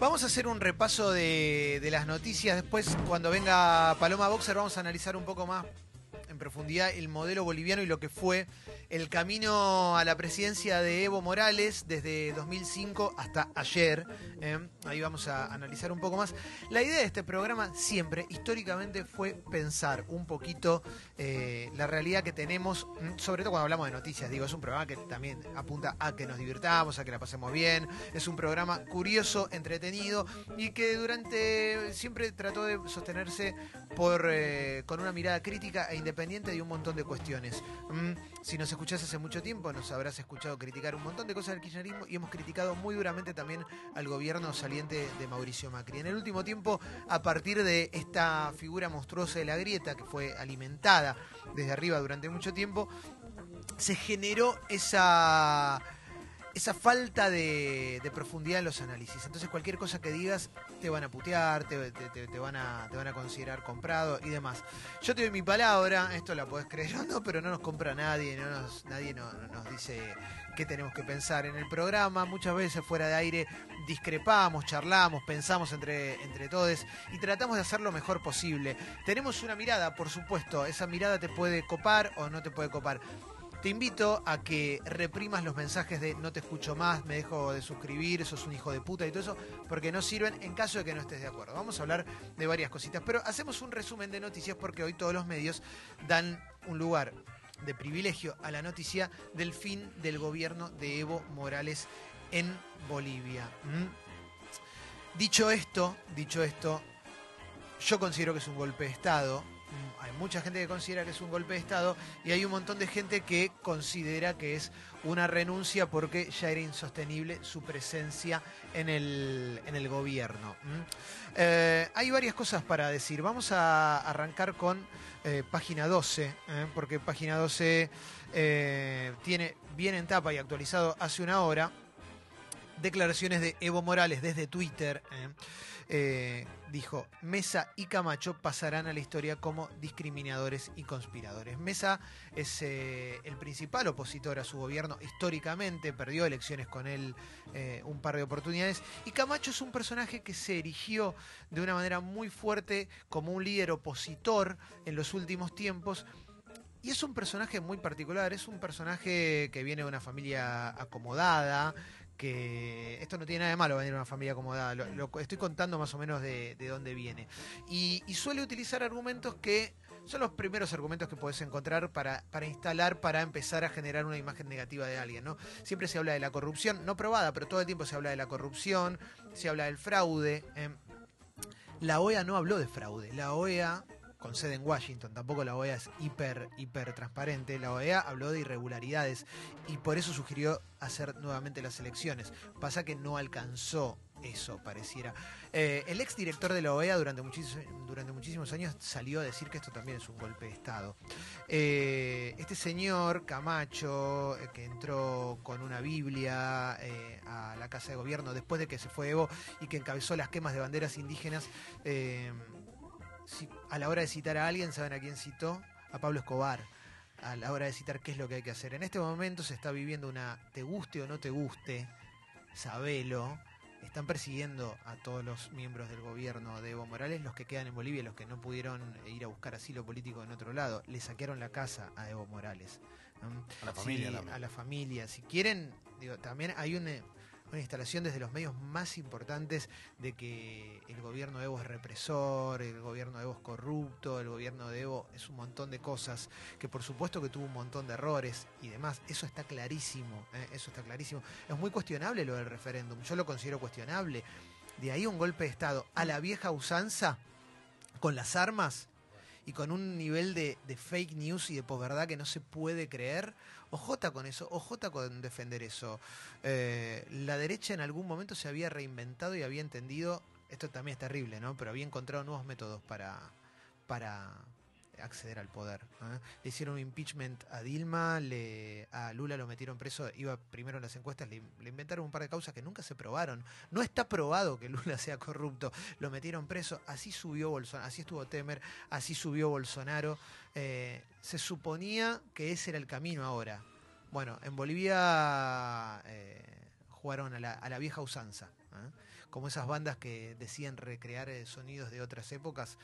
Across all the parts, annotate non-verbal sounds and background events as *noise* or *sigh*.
Vamos a hacer un repaso de, las noticias. Después, cuando venga Paloma Boxer, vamos a analizar un poco más en profundidad el modelo boliviano y lo que fue el camino a la presidencia de Evo Morales desde 2005 hasta ayer. ¿eh? Ahí vamos a analizar un poco más. La idea de este programa siempre, históricamente, fue pensar un poquito eh, la realidad que tenemos, sobre todo cuando hablamos de noticias. Digo, es un programa que también apunta a que nos divirtamos, a que la pasemos bien. Es un programa curioso, entretenido y que durante siempre trató de sostenerse por eh, con una mirada crítica e independiente de un montón de cuestiones. Si nos escuchás hace mucho tiempo, nos habrás escuchado criticar un montón de cosas del kirchnerismo y hemos criticado muy duramente también al gobierno saliente de Mauricio Macri. En el último tiempo, a partir de esta figura monstruosa de la grieta que fue alimentada desde arriba durante mucho tiempo, se generó esa esa falta de, profundidad en los análisis. Entonces cualquier cosa que digas te van a putear, te, van, a, te van a considerar comprado y demás. Yo te doy mi palabra, esto la podés creer o no, pero no nos compra nadie, no nos, nadie nos dice qué tenemos que pensar en el programa. Muchas veces fuera de aire discrepamos, charlamos, pensamos entre, entre todos y tratamos de hacer lo mejor posible. Tenemos una mirada, por supuesto, esa mirada te puede copar o no te puede copar. Te invito a que reprimas los mensajes de no te escucho más, me dejo de suscribir, sos un hijo de puta y todo eso, porque no sirven en caso de que no estés de acuerdo. Vamos a hablar de varias cositas, pero hacemos un resumen de noticias porque hoy todos los medios dan un lugar de privilegio a la noticia del fin del gobierno de Evo Morales en Bolivia. ¿Mm? Dicho esto, dicho esto, yo considero que es un golpe de Estado hay mucha gente que considera que es un golpe de Estado y hay un montón de gente que considera que es una renuncia porque ya era insostenible su presencia en el, gobierno. Eh, hay varias cosas para decir. Vamos a arrancar con eh, página 12, ¿eh? porque página 12 tiene bien en tapa y actualizado hace una hora declaraciones de Evo Morales desde Twitter. Dijo, Mesa y Camacho pasarán a la historia como discriminadores y conspiradores. Mesa es eh, el principal opositor a su gobierno históricamente, perdió elecciones con él eh, un par de oportunidades, y Camacho es un personaje que se erigió de una manera muy fuerte como un líder opositor en los últimos tiempos. Y es un personaje muy particular, es un personaje que viene de una familia acomodada, que esto no tiene nada de malo venir de una familia acomodada, lo, estoy contando más o menos de, dónde viene. Y, suele utilizar argumentos que son los primeros argumentos que puedes encontrar para, instalar, para empezar a generar una imagen negativa de alguien. ¿no? Siempre se habla de la corrupción, no probada, pero todo el tiempo se habla de la corrupción, se habla del fraude. ¿eh? La OEA no habló de fraude, la OEA con sede en Washington, tampoco la OEA es hiper, hiper transparente, la OEA habló de irregularidades y por eso sugirió hacer nuevamente las elecciones. Pasa que no alcanzó eso, pareciera. Eh, el ex director de la OEA durante muchísimos, años salió a decir que esto también es un golpe de Estado. Eh, este señor, Camacho, eh, que entró con una Biblia a la Casa de Gobierno después de que se fue Evo y que encabezó las quemas de banderas indígenas, a la hora de citar a alguien, ¿saben a quién citó? A Pablo Escobar. A la hora de citar qué es lo que hay que hacer. En este momento se está viviendo una te guste o no te guste, sabelo. Están persiguiendo a todos los miembros del gobierno de Evo Morales, los que quedan en Bolivia, los que no pudieron ir a buscar asilo político en otro lado. Le saquearon la casa a Evo Morales. A la familia. a la familia. Si quieren, digo, también hay un una instalación desde los medios más importantes de que el gobierno de Evo es represor, el gobierno de Evo es corrupto, el gobierno de Evo es un montón de cosas, que por supuesto que tuvo un montón de errores y demás, eso está clarísimo, ¿eh? eso está clarísimo. Es muy cuestionable lo del referéndum, yo lo considero cuestionable. De ahí un golpe de Estado a la vieja usanza, con las armas y con un nivel de, de fake news y de posverdad que no se puede creer, Ojota con eso, ojota con defender eso. Eh, la derecha en algún momento se había reinventado y había entendido, esto también es terrible, ¿no? Pero había encontrado nuevos métodos para, para acceder al poder. Le hicieron un impeachment a Dilma, le, a Lula lo metieron preso, iba primero en las encuestas, le, inventaron un par de causas que nunca se probaron. No está probado que Lula *laughs* sea corrupto, lo metieron preso, así subió Bolsonaro, así estuvo Temer, así subió Bolsonaro. Eh, se suponía que ese era el camino ahora. Bueno, en Bolivia eh, jugaron a la, vieja usanza. como esas bandas que decían recrear eh, sonidos de otras épocas.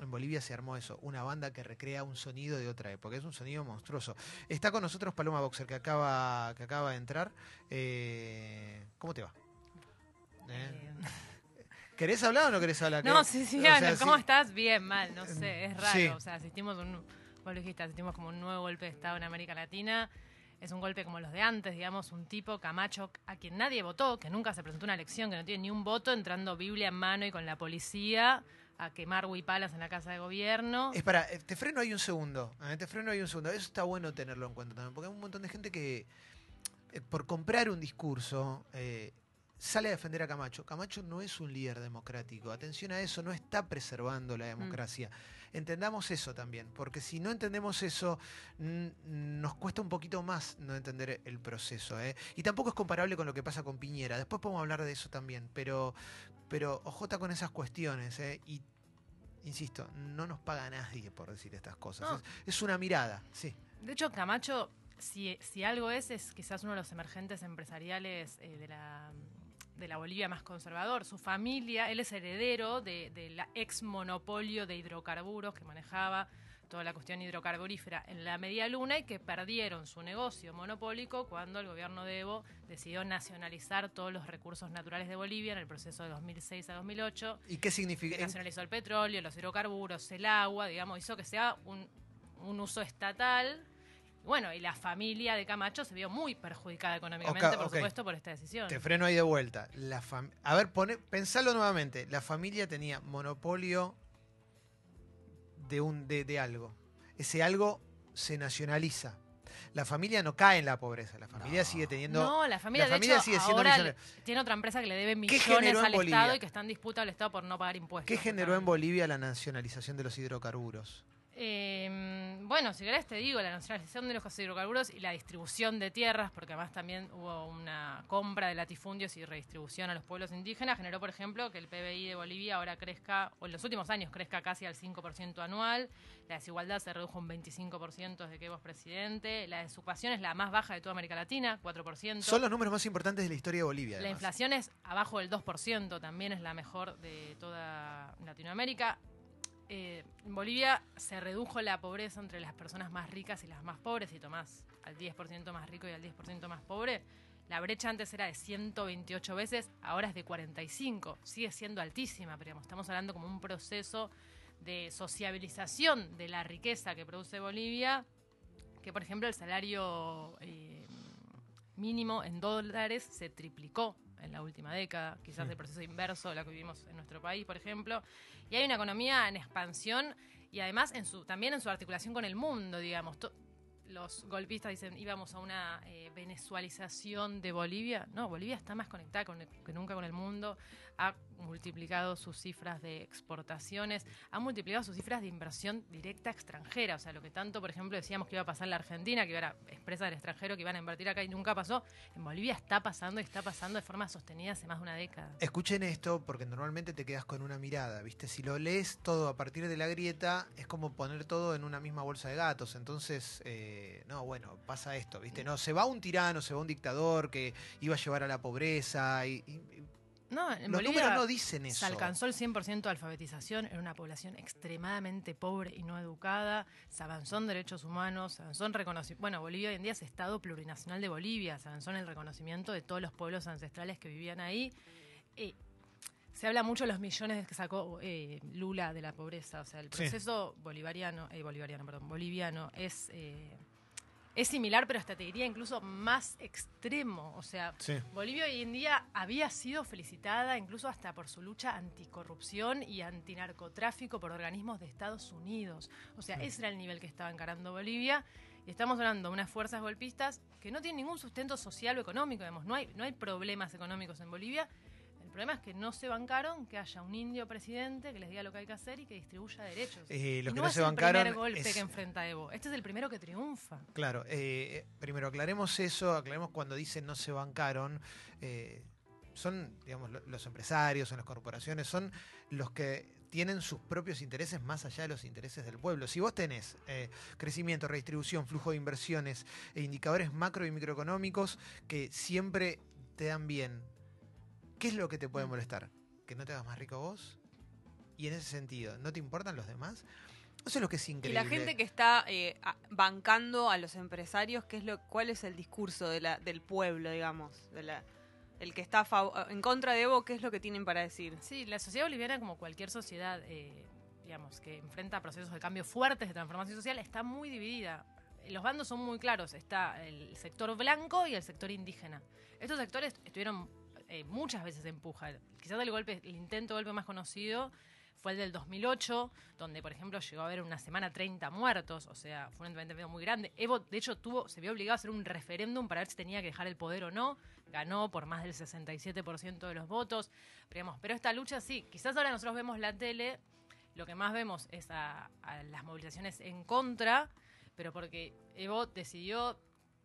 En Bolivia se armó eso, una banda que recrea un sonido de otra época, es un sonido monstruoso. Está con nosotros Paloma Boxer, que acaba, que acaba de entrar. Eh, ¿Cómo te va? ¿Eh? ¿Querés hablar o no querés hablar? No, sí, sí, O sea, ¿cómo sí. estás? Bien, mal, no sé, es raro. Sí. O sea, asistimos un, vos lo dijiste, asistimos como un nuevo golpe de Estado en América Latina. Es un golpe como los de antes, digamos, un tipo, Camacho, a quien nadie votó, que nunca se presentó una elección, que no tiene ni un voto, entrando Biblia en mano y con la policía a quemar huipalas en la casa de gobierno. Es para, eh, te freno ahí un segundo. eh, Te freno ahí un segundo. Eso está bueno tenerlo en cuenta también, porque hay un montón de gente que, eh, por comprar un discurso, eh, sale a defender a Camacho. Camacho no es un líder democrático. Atención a eso, no está preservando la democracia. Entendamos eso también, porque si no entendemos eso, nos cuesta un poquito más no entender el proceso. ¿eh? Y tampoco es comparable con lo que pasa con Piñera. Después podemos hablar de eso también, pero, pero ojota con esas cuestiones. ¿eh? Y insisto, no nos paga nadie por decir estas cosas. No. Es, es una mirada, sí. De hecho, Camacho, si, si algo es, es quizás uno de los emergentes empresariales eh, de, la, de la Bolivia más conservador. Su familia, él es heredero de, de ex monopolio de hidrocarburos que manejaba toda la cuestión hidrocarburífera en la media luna y que perdieron su negocio monopólico cuando el gobierno de Evo decidió nacionalizar todos los recursos naturales de Bolivia en el proceso de 2006 a 2008 ¿Y qué significa? nacionalizó el petróleo, los hidrocarburos, el agua, digamos, hizo que sea un, un uso estatal. Bueno, y la familia de Camacho se vio muy perjudicada económicamente, por supuesto, por esta decisión. Te freno ahí de vuelta. La fam- A ver, pone, pensalo nuevamente. La familia tenía monopolio de, un, de, de algo. Ese algo se nacionaliza. La familia no cae en la pobreza. La familia sigue teniendo. no, la familia, la de familia hecho, sigue siendo ahora millonaria. tiene otra empresa que le debe ¿Qué millones al Bolivia? Estado y que está en disputa al Estado por no pagar impuestos. ¿Qué generó en. Bolivia la nacionalización de los hidrocarburos? Eh, bueno, si querés te digo, la nacionalización de los hidrocarburos y la distribución de tierras, porque además también hubo una compra de latifundios y redistribución a los pueblos indígenas, generó, por ejemplo, que el PBI de Bolivia ahora crezca, o en los últimos años crezca casi al 5% anual, la desigualdad se redujo un 25% desde que Evo es presidente, la desocupación es la más baja de toda América Latina, 4%. Son los números más importantes de la historia de Bolivia. La inflación es abajo del 2%, también es la mejor de toda Latinoamérica. Eh, en Bolivia se redujo la pobreza entre las personas más ricas y las más pobres, y tomás al 10% más rico y al 10% más pobre. La brecha antes era de 128 veces, ahora es de 45. Sigue siendo altísima, pero digamos, estamos hablando como un proceso de sociabilización de la riqueza que produce Bolivia, que por ejemplo el salario eh, mínimo en dólares se triplicó en la última década, quizás Sí. el proceso inverso de lo que vivimos en nuestro país, por ejemplo. Y hay una economía en expansión y además en su, también en su articulación con el mundo, digamos. To- los golpistas dicen íbamos a una eh, venezualización de Bolivia. No, Bolivia está más conectada con que nunca con el mundo, ha multiplicado sus cifras de exportaciones, ha multiplicado sus cifras de inversión directa extranjera. O sea, lo que tanto, por ejemplo, decíamos que iba a pasar en la Argentina, que era expresa del extranjero, que iban a invertir acá y nunca pasó, en Bolivia está pasando y está pasando de forma sostenida hace más de una década. Escuchen esto porque normalmente te quedas con una mirada, ¿viste? Si lo lees todo a partir de la grieta, es como poner todo en una misma bolsa de gatos. Entonces, eh, no, bueno, pasa esto, ¿viste? No, se va un tirano, se va un dictador que iba a llevar a la pobreza y No, en los Bolivia números no dicen eso. se alcanzó el 100% de alfabetización en una población extremadamente pobre y no educada, se avanzó en derechos humanos, se avanzó en reconocimiento. Bueno, Bolivia hoy en día es Estado plurinacional de Bolivia, se avanzó en el reconocimiento de todos los pueblos ancestrales que vivían ahí. Eh, se habla mucho de los millones que sacó eh, Lula de la pobreza, o sea, el Sí. proceso bolivariano, eh, bolivariano, perdón, boliviano es eh, es similar, pero hasta te diría incluso más extremo, o sea, Sí. Bolivia hoy en día había sido felicitada incluso hasta por su lucha anticorrupción y antinarcotráfico por organismos de Estados Unidos. O sea, ese era el nivel que estaba encarando Bolivia. Y estamos hablando de unas fuerzas golpistas que no tienen ningún sustento social o económico. Digamos. No, hay, no hay problemas económicos en Bolivia. El problema es que no se bancaron que haya un indio presidente que les diga lo que hay que hacer y que distribuya derechos. Eh, los Y que no, es se el bancaron primer golpe es- que enfrenta Evo. Este es el primero que triunfa. Claro, eh, primero aclaremos eso, aclaremos cuando dicen no se bancaron. eh, son, digamos, lo- los empresarios, son las corporaciones, son los que tienen sus propios intereses más allá de los intereses del pueblo. Si vos tenés eh, crecimiento, redistribución, flujo de inversiones e indicadores macro y microeconómicos que siempre te dan bien ¿Qué es lo que te puede Mm. molestar? ¿Que no te hagas más rico vos? Y en ese sentido, ¿no te importan los demás? Eso es lo que es Y increíble. la gente que está eh, bancando a los empresarios, ¿qué es lo, ¿cuál es el discurso de la, del pueblo, digamos? De la, el que está en contra de Evo, ¿qué es lo que tienen para decir? Sí, la sociedad boliviana, como cualquier sociedad, eh, digamos, que enfrenta procesos de cambio fuertes de transformación social, está muy dividida. Los bandos son muy claros. Está el sector blanco y el sector indígena. Estos sectores estuvieron eh, muchas veces en puja. Quizás el golpe, el intento de golpe más conocido fue el del 2008, donde, por ejemplo, llegó a haber una semana 30 muertos, o sea, fue un evento muy grande. Evo, de hecho, tuvo, se vio obligado a hacer un referéndum para ver si tenía que dejar el poder o no. Ganó por más del 67% de los votos. Pero, pero esta lucha sí, quizás ahora nosotros vemos la tele, lo que más vemos es a las movilizaciones en contra, pero porque Evo decidió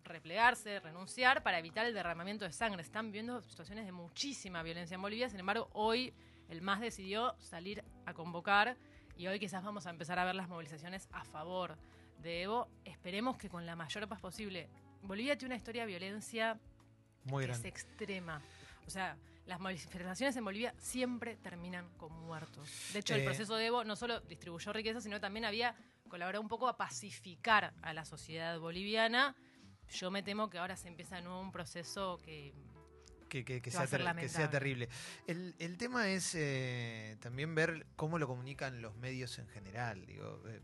replegarse, renunciar para evitar el derramamiento de sangre. Están viendo situaciones de muchísima violencia en Bolivia, sin embargo, hoy el MAS decidió salir a convocar y hoy quizás vamos a empezar a ver las movilizaciones a favor de Evo. Esperemos que con la mayor paz posible. Bolivia tiene una historia de violencia Muy que es grande. extrema. O sea, las manifestaciones en Bolivia siempre terminan con muertos. De hecho, Eh. el proceso de Evo no solo distribuyó riqueza, sino también había colaborado un poco a pacificar a la sociedad boliviana. Yo me temo que ahora se empieza de nuevo un proceso que que, que- sea, ter- que terrible. El, el tema es eh, también ver cómo lo comunican los medios en general. Digo, eh,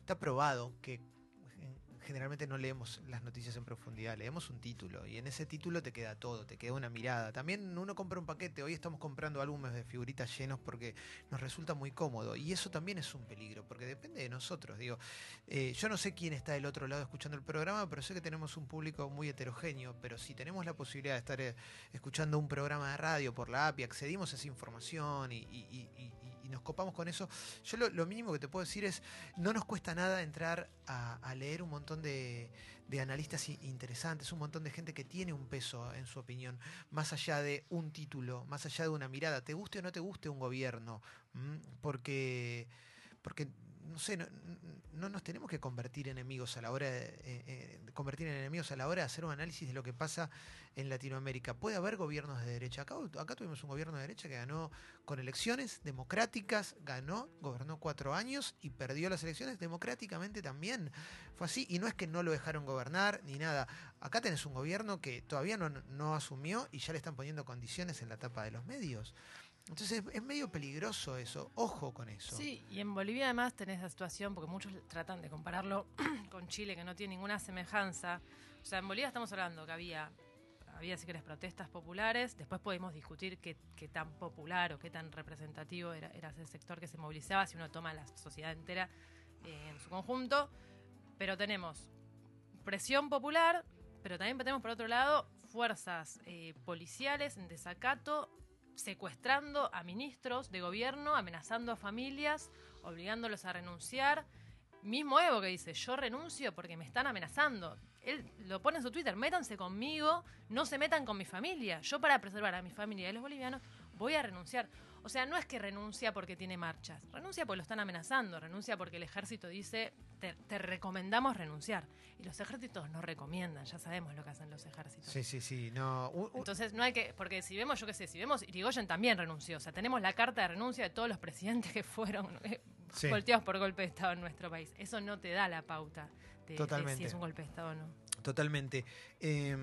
está probado que generalmente no leemos las noticias en profundidad, leemos un título y en ese título te queda todo, te queda una mirada. También uno compra un paquete, hoy estamos comprando álbumes de figuritas llenos porque nos resulta muy cómodo y eso también es un peligro porque depende de nosotros. Digo, eh, yo no sé quién está del otro lado escuchando el programa, pero sé que tenemos un público muy heterogéneo, pero si tenemos la posibilidad de estar eh, escuchando un programa de radio por la app y accedimos a esa información y, nos copamos con eso, yo lo, mínimo que te puedo decir es, no nos cuesta nada entrar a, a leer un montón de, de analistas interesantes, un montón de gente que tiene un peso en su opinión, más allá de un título, más allá de una mirada, te guste o no te guste un gobierno, porque porque no sé, no, no nos tenemos que convertir enemigos a la hora de, eh, eh, de convertir en enemigos a la hora de hacer un análisis de lo que pasa en Latinoamérica. Puede haber gobiernos de derecha. Acá, acá tuvimos un gobierno de derecha que ganó con elecciones democráticas, ganó, gobernó cuatro años y perdió las elecciones democráticamente también. Fue así, y no es que no lo dejaron gobernar ni nada. Acá tenés un gobierno que todavía no, no asumió y ya le están poniendo condiciones en la tapa de los medios. Entonces es medio peligroso eso, ojo con eso. Sí, y en Bolivia además tenés la situación, porque muchos tratan de compararlo *clears throat* con Chile, que no tiene ninguna semejanza. O sea, en Bolivia estamos hablando que había, había si querés, protestas populares, después podemos discutir qué, tan popular o qué tan representativo era, era ese sector que se movilizaba, si uno toma la sociedad entera eh, en su conjunto, pero tenemos presión popular, pero también tenemos por otro lado fuerzas eh, policiales en desacato secuestrando a ministros de gobierno, amenazando a familias, obligándolos a renunciar. Mismo Evo que dice, yo renuncio porque me están amenazando. Él lo pone en su Twitter, métanse conmigo, no se metan con mi familia. Yo para preservar a mi familia y a los bolivianos voy a renunciar. O sea, no es que renuncia porque tiene marchas, renuncia porque lo están amenazando, renuncia porque el ejército dice, te, te recomendamos renunciar. Y los ejércitos no recomiendan, ya sabemos lo que hacen los ejércitos. Sí, sí, sí. No, u- u- Entonces no hay que, porque si vemos, yo qué sé, si vemos, Irigoyen también renunció, o sea, tenemos la carta de renuncia de todos los presidentes que fueron eh, Sí. volteados por golpe de Estado en nuestro país. Eso no te da la pauta de, de Totalmente. si es un golpe de Estado o no. Totalmente. Eh,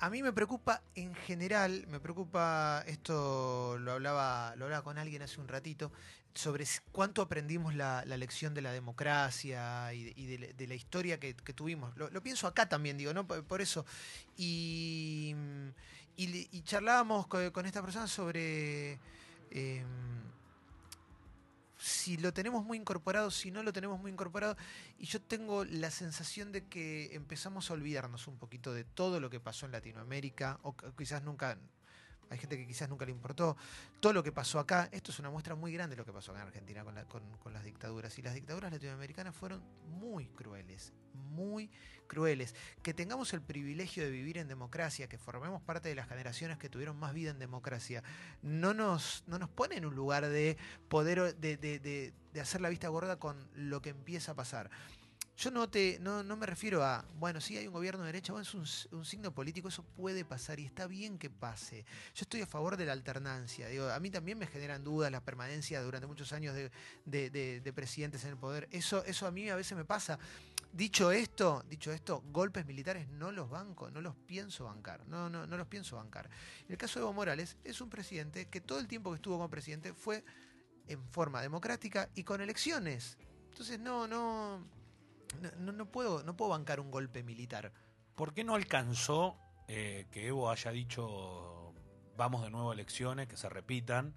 a mí me preocupa en general, me preocupa, esto lo hablaba, lo hablaba con alguien hace un ratito, sobre cuánto aprendimos la, la lección de la democracia y de, la- historia que, tuvimos. Lo, pienso acá también, digo, ¿no? Por, eso. Y, y, charlábamos co- con, esta persona sobre... eh, si lo tenemos muy incorporado, si no lo tenemos muy incorporado, y yo tengo la sensación de que empezamos a olvidarnos un poquito de todo lo que pasó en Latinoamérica, o quizás nunca, hay gente que quizás nunca le importó, todo lo que pasó acá, esto es una muestra muy grande de lo que pasó acá en Argentina con, la- con- con las dictaduras, y las dictaduras latinoamericanas fueron muy crueles, muy crueles. Que tengamos el privilegio de vivir en democracia, que formemos parte de las generaciones que tuvieron más vida en democracia, no nos, no nos pone en un lugar de poder, de, de- de- de hacer la vista gorda con lo que empieza a pasar. Yo no te no, no me refiero a, bueno, sí hay un gobierno de derecha, bueno, es un, un signo político, eso puede pasar y está bien que pase. Yo estoy a favor de la alternancia. Digo, a mí también me generan dudas la permanencia durante muchos años de, de- de- de presidentes en el poder. Eso, eso a mí a veces me pasa. Dicho esto, dicho esto, golpes militares no los banco, no los pienso bancar, no, no, no los pienso bancar. El caso de Evo Morales es un presidente que todo el tiempo que estuvo como presidente fue en forma democrática y con elecciones. Entonces no, no, no, no- puedo, no puedo bancar un golpe militar. ¿Por qué no alcanzó eh, que Evo haya dicho vamos de nuevo a elecciones, que se repitan?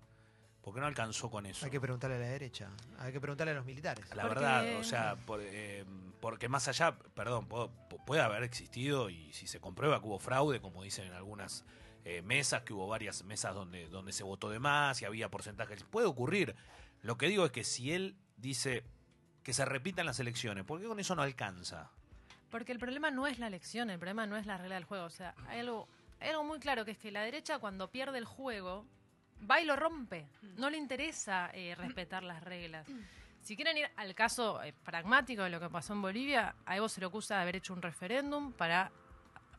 ¿Por qué no alcanzó con eso? Hay que preguntarle a la derecha, hay que preguntarle a los militares. La Porque- verdad, o sea, por, eh, porque más allá, perdón, puedo- pu- puede haber existido y si se comprueba que hubo fraude, como dicen en algunas eh, mesas, que hubo varias mesas donde, donde se votó de más y había porcentajes, puede ocurrir. Lo que digo es que si él dice que se repitan las elecciones, ¿por qué con eso no alcanza? Porque el problema no es la elección, el problema no es la regla del juego. O sea, hay algo, hay algo muy claro que es que la derecha cuando pierde el juego va y lo rompe. No le interesa eh, respetar las reglas. Si quieren ir al caso eh, pragmático de lo que pasó en Bolivia, a Evo se le acusa de haber hecho un referéndum para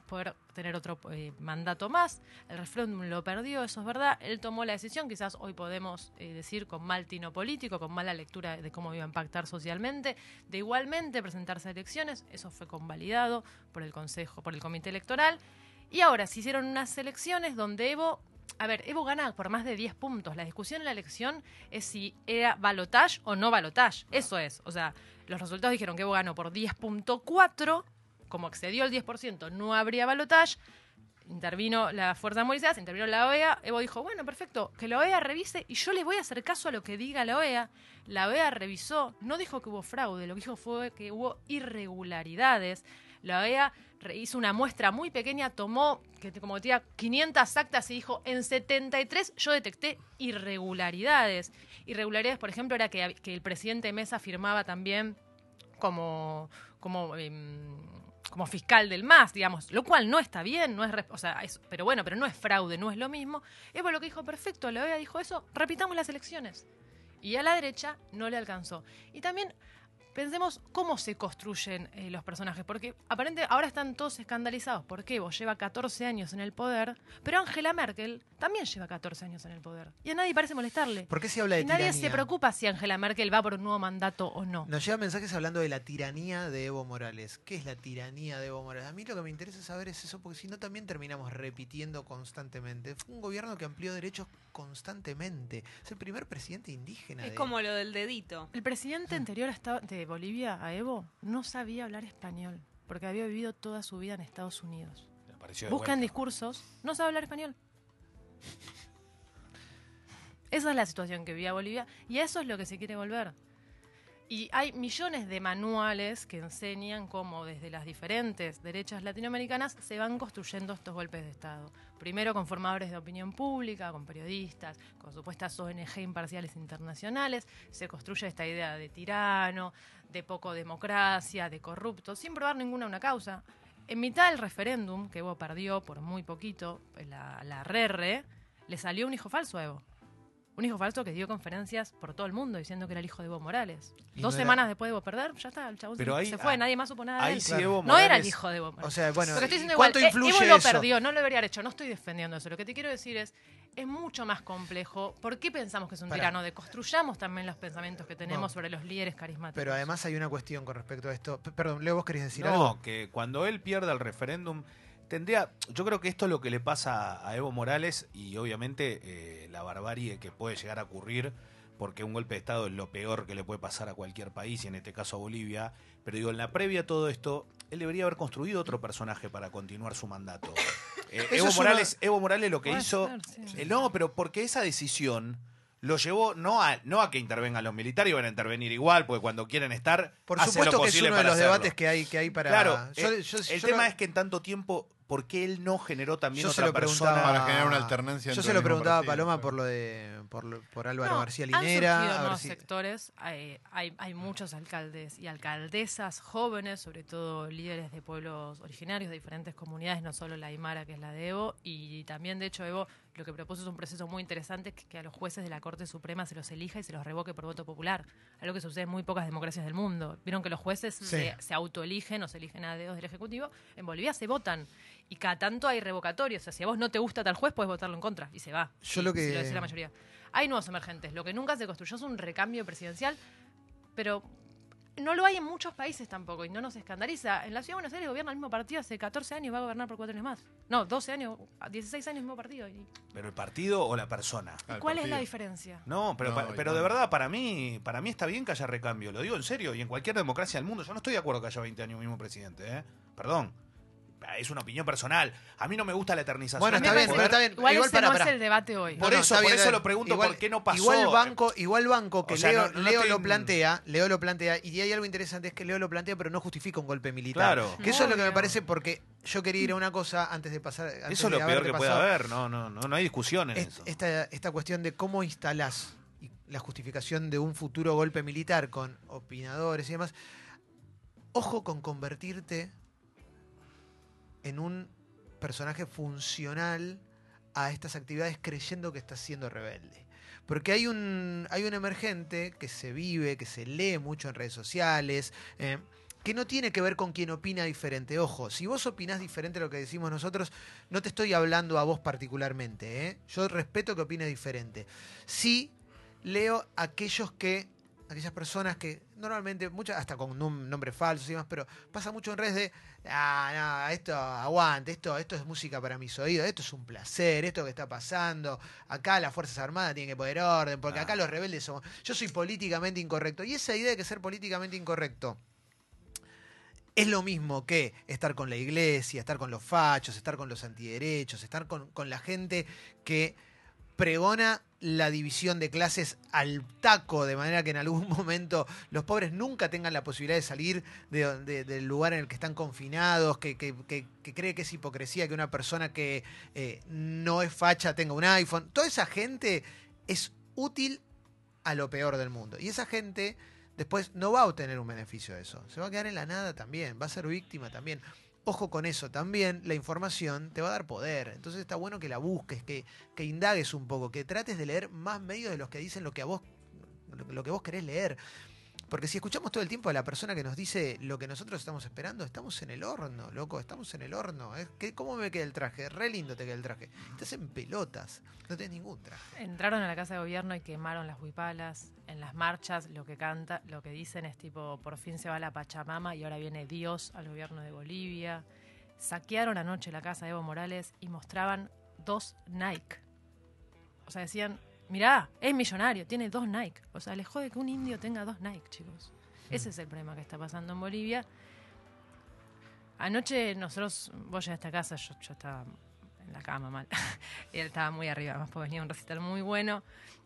poder tener otro eh, mandato más. El referéndum lo perdió, eso es verdad. Él tomó la decisión, quizás hoy podemos eh, decir con mal tino político, con mala lectura de cómo iba a impactar socialmente, de igualmente presentarse a elecciones. Eso fue convalidado por el Consejo, por el Comité Electoral. Y ahora se hicieron unas elecciones donde Evo. A ver, Evo gana por más de 10 puntos. La discusión en la elección es si era balotage o no balotage. Eso es. O sea, los resultados dijeron que Evo ganó por 10.4 como excedió el 10%, no habría balotage. Intervino la Fuerza Movilidad, intervino la OEA. Evo dijo, bueno, perfecto, que la OEA revise y yo le voy a hacer caso a lo que diga la OEA. La OEA revisó, no dijo que hubo fraude, lo que dijo fue que hubo irregularidades. La OEA hizo una muestra muy pequeña, tomó, que como tenía 500 actas y dijo, en 73 yo detecté irregularidades. Irregularidades, por ejemplo, era que el presidente Mesa firmaba también como, como, em, como fiscal del MAS, digamos, lo cual no está bien, no es, o sea, pero bueno, pero no es fraude, no es lo mismo. Evo lo que dijo, perfecto, la OEA dijo eso, repitamos las elecciones. Y a la derecha no le alcanzó. Y también pensemos cómo se construyen eh, los personajes, porque aparentemente ahora están todos escandalizados, porque Evo lleva 14 años en el poder, pero Angela Merkel también lleva 14 años en el poder. Y a nadie parece molestarle. ¿Por qué se habla de Y nadie tiranía? se preocupa si Angela Merkel va por un nuevo mandato o no. Nos llegan mensajes hablando de la tiranía de Evo Morales. ¿Qué es la tiranía de Evo Morales? A mí lo que me interesa saber es eso, porque si no también terminamos repitiendo constantemente. Fue un gobierno que amplió derechos constantemente. Es el primer presidente indígena. Es de- como lo del dedito. El presidente anterior a esta- de Bolivia, a Evo, no sabía hablar español, porque había vivido toda su vida en Estados Unidos. Buscan discursos, no sabe hablar español. *laughs* Esa es la situación que vivía Bolivia y eso es lo que se quiere volver. Y hay millones de manuales que enseñan cómo desde las diferentes derechas latinoamericanas se van construyendo estos golpes de Estado. Primero con formadores de opinión pública, con periodistas, con supuestas ONG imparciales internacionales, se construye esta idea de tirano, de poco democracia, de corrupto, sin probar ninguna una causa. En mitad del referéndum, que Evo perdió por muy poquito, la, la RERRE, le salió un hijo falso a Evo. Un hijo falso que dio conferencias por todo el mundo diciendo que era el hijo de Evo Morales. Y Dos no era- semanas después de Evo perder, ya está, el chabón Pero se, ahí- se fue, ah, nadie más supo nada de Ahí él. sí Claro. Evo No era el hijo de Evo Morales. O sea, bueno, lo que estoy ¿y diciendo igual, ¿cuánto eh, influye Evo lo perdió, no lo debería haber hecho, no estoy defendiendo eso. Lo que te quiero decir es, es mucho más complejo. ¿Por qué pensamos que es un Pará. tirano? Construyamos también los pensamientos que tenemos No. sobre los líderes carismáticos. Pero además hay una cuestión con respecto a esto. P- Perdón, Leo, vos querés decir No, algo. que cuando él pierda el referéndum, tendría. Yo creo que esto es lo que le pasa a Evo Morales y obviamente eh, la barbarie que puede llegar a ocurrir, porque un golpe de Estado es lo peor que le puede pasar a cualquier país y en este caso a Bolivia. Pero digo, en la previa a todo esto, él debería haber construido otro personaje para continuar su mandato. *laughs* Eh, Evo, una- Morales, Evo Morales lo que Puede hizo. ser, sí. Eh, no, pero porque esa decisión lo llevó no a, no a que intervengan los militares, van a intervenir igual, porque cuando quieren estar. Por hacen lo supuesto que es uno de los hacerlo. debates que hay, que hay para... Claro, Yo- eh, yo- el yo tema lo- es que en tanto tiempo, ¿por qué él no generó también Yo se lo persona? preguntaba Para generar una alternancia Yo se lo preguntaba a Paloma por lo de por, lo- por Álvaro No, García Han Linera. surgido nuevos si- sectores, hay, hay, hay muchos alcaldes y alcaldesas jóvenes, sobre todo líderes de pueblos originarios de diferentes comunidades, no solo la Aymara, que es la de Evo, y también, de hecho, Evo lo que propuso es un proceso muy interesante, que, que a los jueces de la Corte Suprema se los elija y se los revoque por voto popular. Algo que sucede en muy pocas democracias del mundo. Vieron que los jueces Sí. se, se autoeligen o se eligen a dedos del Ejecutivo. En Bolivia se votan. Y cada tanto hay revocatorios. O sea, si a vos no te gusta tal juez, puedes votarlo en contra. Y se va. Yo Y- lo si que- lo dice la mayoría. Hay nuevos emergentes. Lo que nunca se construyó es un recambio presidencial, pero no lo hay en muchos países tampoco y no nos escandaliza. En la Ciudad de Buenos Aires gobierna el mismo partido hace 14 años y va a gobernar por 4 años más. No, 12 años, 16 años el mismo partido. ¿Y ¿Pero el partido o la persona? Ah, cuál es la diferencia? No, pero, No, pa- igual. pero de verdad, para mí, para mí está bien que haya recambio. Lo digo en serio. Y en cualquier democracia del mundo, yo no estoy de acuerdo que haya 20 años mismo presidente. ¿eh? Perdón. Es una opinión personal. A mí no me gusta la eternización. Bueno, está bien, pero está bien. Igual, Igual ese para, no para. es el debate hoy. Por No, eso, por bien, eso lo pregunto, Igual- ¿por qué no pasó? Igual banco, igual banco que O sea, Leo, no- no Leo estoy lo plantea, Leo lo plantea, y hay algo interesante, es que Leo lo plantea, pero no justifica un golpe militar. Claro. Que eso es lo que me parece, porque yo quería ir a una cosa antes de pasar. antes Eso es lo peor que qué puede haber. No, no, no, no hay discusión en Est- eso. esta, esta cuestión de cómo instalás la justificación de un futuro golpe militar con opinadores y demás. Ojo con convertirte en un personaje funcional a estas actividades creyendo que estás siendo rebelde. Porque hay un, hay un emergente que se vive, que se lee mucho en redes sociales, eh, que no tiene que ver con quien opina diferente. Ojo, si vos opinás diferente a lo que decimos nosotros, no te estoy hablando a vos particularmente. ¿eh? Yo respeto que opine diferente. Sí leo aquellos que, aquellas personas que normalmente, muchas hasta con un nombre falso y demás, pero pasa mucho en redes de, ah, no, esto aguante, esto, esto es música para mis oídos, esto es un placer, esto que está pasando, acá las Fuerzas Armadas tienen que poner orden, porque acá los rebeldes somos, yo soy políticamente incorrecto. Y esa idea de que ser políticamente incorrecto es lo mismo que estar con la iglesia, estar con los fachos, estar con los antiderechos, estar con, con la gente que pregona la división de clases al taco, de manera que en algún *laughs* momento los pobres nunca tengan la posibilidad de salir de- de- del lugar en el que están confinados, que- que cree que es hipocresía que una persona que eh, no es facha tenga un iPhone. Toda esa gente es útil a lo peor del mundo. Y esa gente después no va a obtener un beneficio de eso. Se va a quedar en la nada también, va a ser víctima también. Ojo con eso, también la información te va a dar poder. Entonces está bueno que la busques, que, que indagues un poco, que trates de leer más medios de los que dicen lo que a vos, lo, que vos querés leer. Porque si escuchamos todo el tiempo a la persona que nos dice lo que nosotros estamos esperando, estamos en el horno, loco, estamos en el horno. Es ¿Cómo me queda el traje? Re lindo te queda el traje. Estás en pelotas, no tenés ningún traje. Entraron a la casa de gobierno y quemaron las huipalas. En las marchas lo que canta, lo que dicen es tipo, por fin se va la Pachamama y ahora viene Dios al gobierno de Bolivia. Saquearon anoche la casa de Evo Morales y mostraban dos Nike. O sea, decían, mirá, es millonario, tiene dos Nike. O sea, les jode que un indio tenga dos Nike, chicos. Ese es el problema que está pasando en Bolivia. Anoche nosotros, vos llegaste a casa, yo, yo estaba en la cama mal. *laughs* y él estaba muy arriba, además porque venía un recital muy bueno.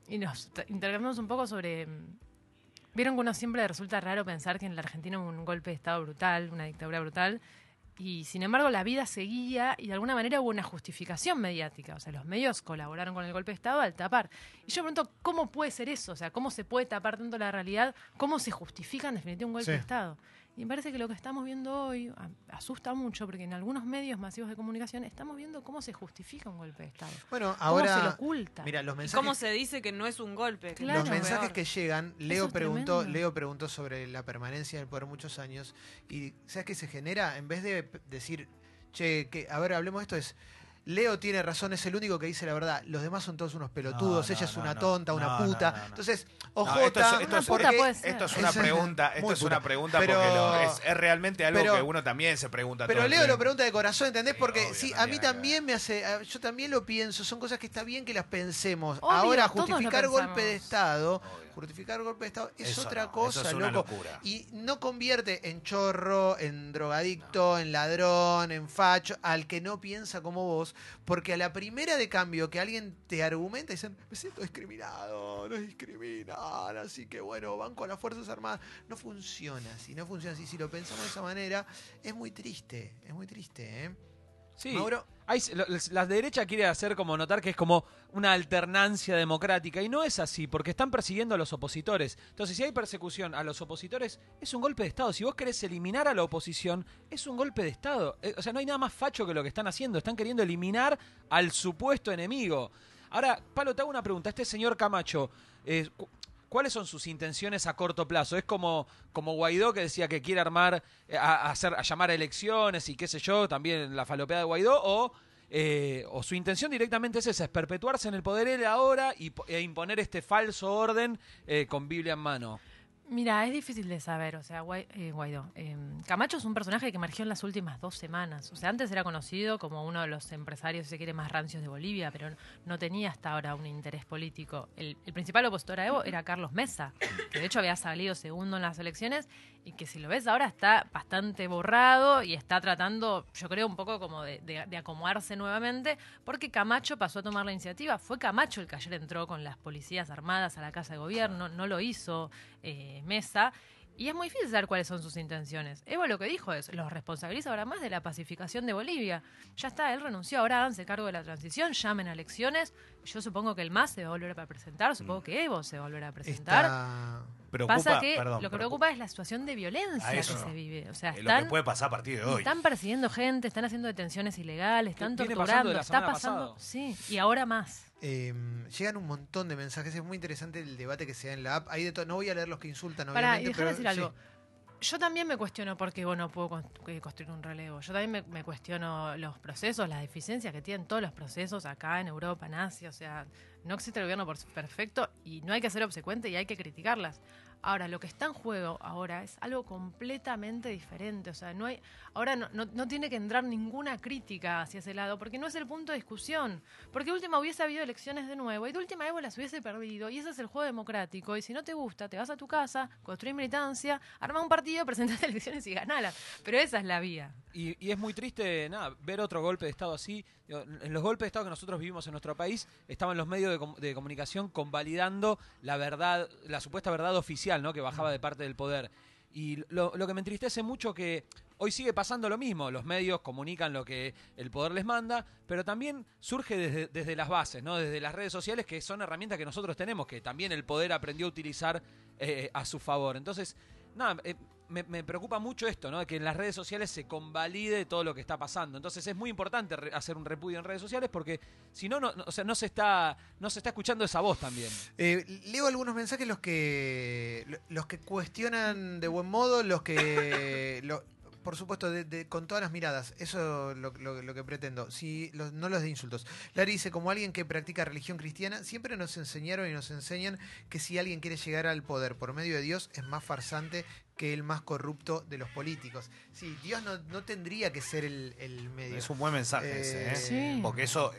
Y nos intercambiamos un poco sobre... mm, Vieron que uno siempre resulta raro pensar que en la Argentina hubo un golpe de Estado brutal, una dictadura brutal. Y sin embargo la vida seguía y de alguna manera hubo una justificación mediática. O sea, los medios colaboraron con el golpe de Estado al tapar. Y yo me pregunto, ¿cómo puede ser eso? O sea, ¿cómo se puede tapar tanto la realidad? ¿Cómo se justifica en definitiva un golpe Sí. de Estado? Y me parece que lo que estamos viendo hoy a- asusta mucho porque en algunos medios masivos de comunicación estamos viendo cómo se justifica un golpe de Estado. Bueno, ¿Cómo se lo ahora. oculta? Mira, los ¿Y mensajes. cómo se dice que no es un golpe? Claro. los mensajes que llegan, Leo es preguntó, tremendo. Leo preguntó sobre la permanencia del poder muchos años y ¿sabes qué se genera? En vez de decir, che, que, a ver, hablemos de esto, es Leo tiene razón, es el único que dice la verdad. Los demás son todos unos pelotudos, No, no, ella es una no. tonta, una puta. no, no. Entonces, No, ojota, esto es, esto Una es- puta porque- puede ser. esto es una pregunta, esto es una pregunta Pero- porque lo- es, es realmente algo pero- que uno también se pregunta. Pero todo Leo lo pregunta de corazón, ¿entendés? Sí, Porque obvio, sí, a mí también me hace, yo también lo pienso, son cosas que está bien que las pensemos. Obvio, Ahora, justificar golpe de. Estado, Obvio. Justificar golpe de Estado es Eso otra no, cosa, eso es una loco. locura. Y no convierte en chorro, en drogadicto, en ladrón, en facho, al que no piensa como vos, porque a la primera de cambio que alguien te argumenta, dicen, me siento discriminado, nos discriminan, así que bueno, banco a las Fuerzas Armadas. No funciona así, no funciona así. Si lo pensamos de esa manera, es muy triste, es muy triste, ¿eh? Sí, Mauro, la derecha quiere hacer como notar que es como una alternancia democrática y no es así, porque están persiguiendo a los opositores. Entonces, si hay persecución a los opositores, es un golpe de Estado. Si vos querés eliminar a la oposición, es un golpe de Estado. Eh, O sea, no hay nada más facho que lo que están haciendo. Están queriendo eliminar al supuesto enemigo. Ahora, Palo, te hago una pregunta. Este señor Camacho, eh, ¿cuáles son sus intenciones a corto plazo? ¿Es como, como Guaidó que decía que quiere armar, eh, a, hacer, a llamar a elecciones y qué sé yo, también la falopeada de Guaidó? ¿O, eh, o su intención directamente es esa, es perpetuarse en el poder él ahora y, e imponer este falso orden eh, con Biblia en mano? Mira, es difícil de saber, o sea, Guai- eh, Guaidó. eh, Camacho es un personaje que emergió en las últimas dos semanas. O sea, antes era conocido como uno de los empresarios, si se quiere, más rancios de Bolivia, pero no, no tenía hasta ahora un interés político. El, el principal opositor a Evo era Carlos Mesa, que de hecho había salido segundo en las elecciones y que si lo ves ahora está bastante borrado y está tratando, yo creo, un poco como de, de- de acomodarse nuevamente, porque Camacho pasó a tomar la iniciativa. Fue Camacho el que ayer entró con las policías armadas a la Casa de Gobierno, no lo hizo eh, Mesa. Y es muy difícil saber cuáles son sus intenciones. Evo lo que dijo es, los responsabiliza ahora más de la pacificación de Bolivia. Ya está, él renunció, ahora háganse cargo de la transición, llamen a elecciones. Yo supongo que el MAS se va a volver a presentar, supongo que Evo se va a volver a presentar. Preocupa, Pasa que perdón, lo que preocupa- preocupa es la situación de violencia que se vive. O sea, eh, lo que están, puede pasar a partir de hoy. están persiguiendo gente, están haciendo detenciones ilegales, están torturando, está pasando. Sí, y ahora más. Eh, llegan un montón de mensajes, es muy interesante el debate que se da en la app. Hay de no voy a leer los que insultan, Pará, y obviamente. déjame pero decir algo. sí. Yo también me cuestiono por qué vos no puedo eh, construir un relevo. Yo también me, me cuestiono los procesos, las deficiencias que tienen todos los procesos acá en Europa, en Asia. O sea, no existe el gobierno perfecto y no hay que ser obsecuente y hay que criticarlas. Ahora, lo que está en juego ahora es algo completamente diferente. O sea, no hay, ahora no, no- no tiene que entrar ninguna crítica hacia ese lado, porque no es el punto de discusión. Porque de última hubiese habido elecciones de nuevo y de última Evo las hubiese perdido. Y ese es el juego democrático. Y si no te gusta, te vas a tu casa, construís militancia, arma un partido, *laughs* presentate elecciones y ganala. Pero esa es la vía. Y, y es muy triste, nada, ver otro golpe de Estado así. En los golpes de Estado que nosotros vivimos en nuestro país, estaban los medios de, com- de comunicación convalidando la verdad, la supuesta verdad oficial, ¿no? Que bajaba de parte del poder. Y lo, lo que me entristece mucho que hoy sigue pasando lo mismo. Los medios comunican lo que el poder les manda, pero también surge desde, desde las bases, ¿no? Desde las redes sociales, que son herramientas que nosotros tenemos, que también el poder aprendió a utilizar eh, a su favor. Entonces, nada, eh, me, me preocupa mucho esto, ¿no? Que en las redes sociales se convalide todo lo que está pasando. Entonces es muy importante re- hacer un repudio en redes sociales porque si no, no, o sea, no se está, no se está escuchando esa voz también. Eh, leo algunos mensajes los que lo- los que cuestionan de buen modo, los que *laughs* lo- por supuesto de- de- con todas las miradas, eso lo, lo- lo que pretendo, si los- no los de insultos. Larry dice como alguien que practica religión cristiana, siempre nos enseñaron y nos enseñan que si alguien quiere llegar al poder por medio de Dios es más farsante que el más corrupto de los políticos. Sí, Dios no, no tendría que ser el, el medio. Es un buen mensaje Eh, ese, ¿eh? Sí. Porque eso,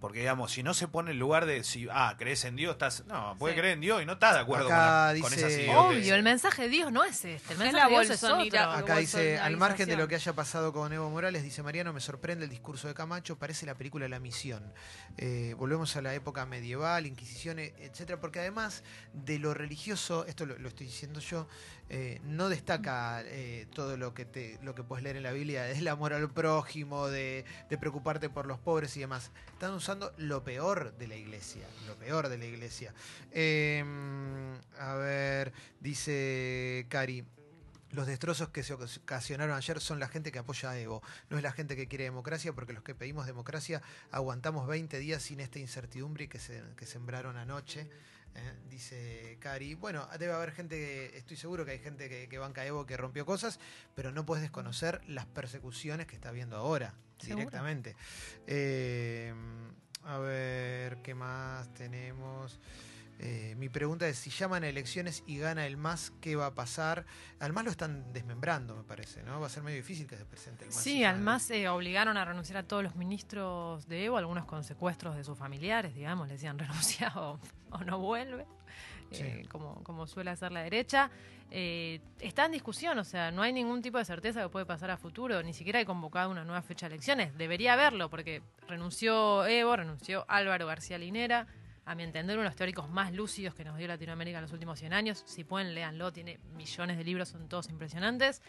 porque digamos, si no se pone en lugar de si, ah, crees en Dios, estás. No, puede Sí. creer en Dios y no estás de acuerdo Acá con, la- con dice-. Obvio, el mensaje de Dios no es este. El Es mensaje la de Dios es otro. Acá dice, al margen de lo que haya pasado con Evo Morales, dice Mariano, me sorprende el discurso de Camacho, parece la película La Misión. Eh, volvemos a la época medieval, Inquisición, e- etcétera, porque además de lo religioso, esto lo, lo estoy diciendo yo, eh, no destaca eh, todo lo que te, lo que puedes leer en la Biblia, *laughs* del amor al prójimo, de, preocuparte por los pobres y demás. Están usando lo peor de la iglesia, lo peor de la iglesia. Eh, a ver, dice Cari. Los destrozos que se ocasionaron ayer son la gente que apoya a Evo, no es la gente que quiere democracia, porque los que pedimos democracia aguantamos 20 días sin esta incertidumbre que, se, que sembraron anoche, ¿eh? dice Cari. Bueno, debe haber gente, que, estoy seguro que hay gente que, que banca Evo que rompió cosas, pero no puedes desconocer las persecuciones que está viendo ahora, Seguro. directamente. Eh, a ver, ¿qué más tenemos? Eh, mi pregunta es, si llaman a elecciones y gana el MAS, ¿qué va a pasar? Al MAS lo están desmembrando, me parece, ¿no? Va a ser medio difícil que se presente el MAS. Sí, al más eh, obligaron a renunciar a todos los ministros de Evo, algunos con secuestros de sus familiares, digamos, le decían *laughs* renuncia o, o no vuelve, eh, como, como suele hacer la derecha. Eh, está en discusión, o sea, no hay ningún tipo de certeza que puede pasar a futuro, ni siquiera hay convocado una nueva fecha de elecciones. Debería haberlo, porque renunció Evo, renunció Álvaro García Linera. A mi entender, uno de los teóricos más lúcidos que nos dio Latinoamérica en los últimos 100 años. Si pueden, léanlo, tiene millones de libros, son todos impresionantes.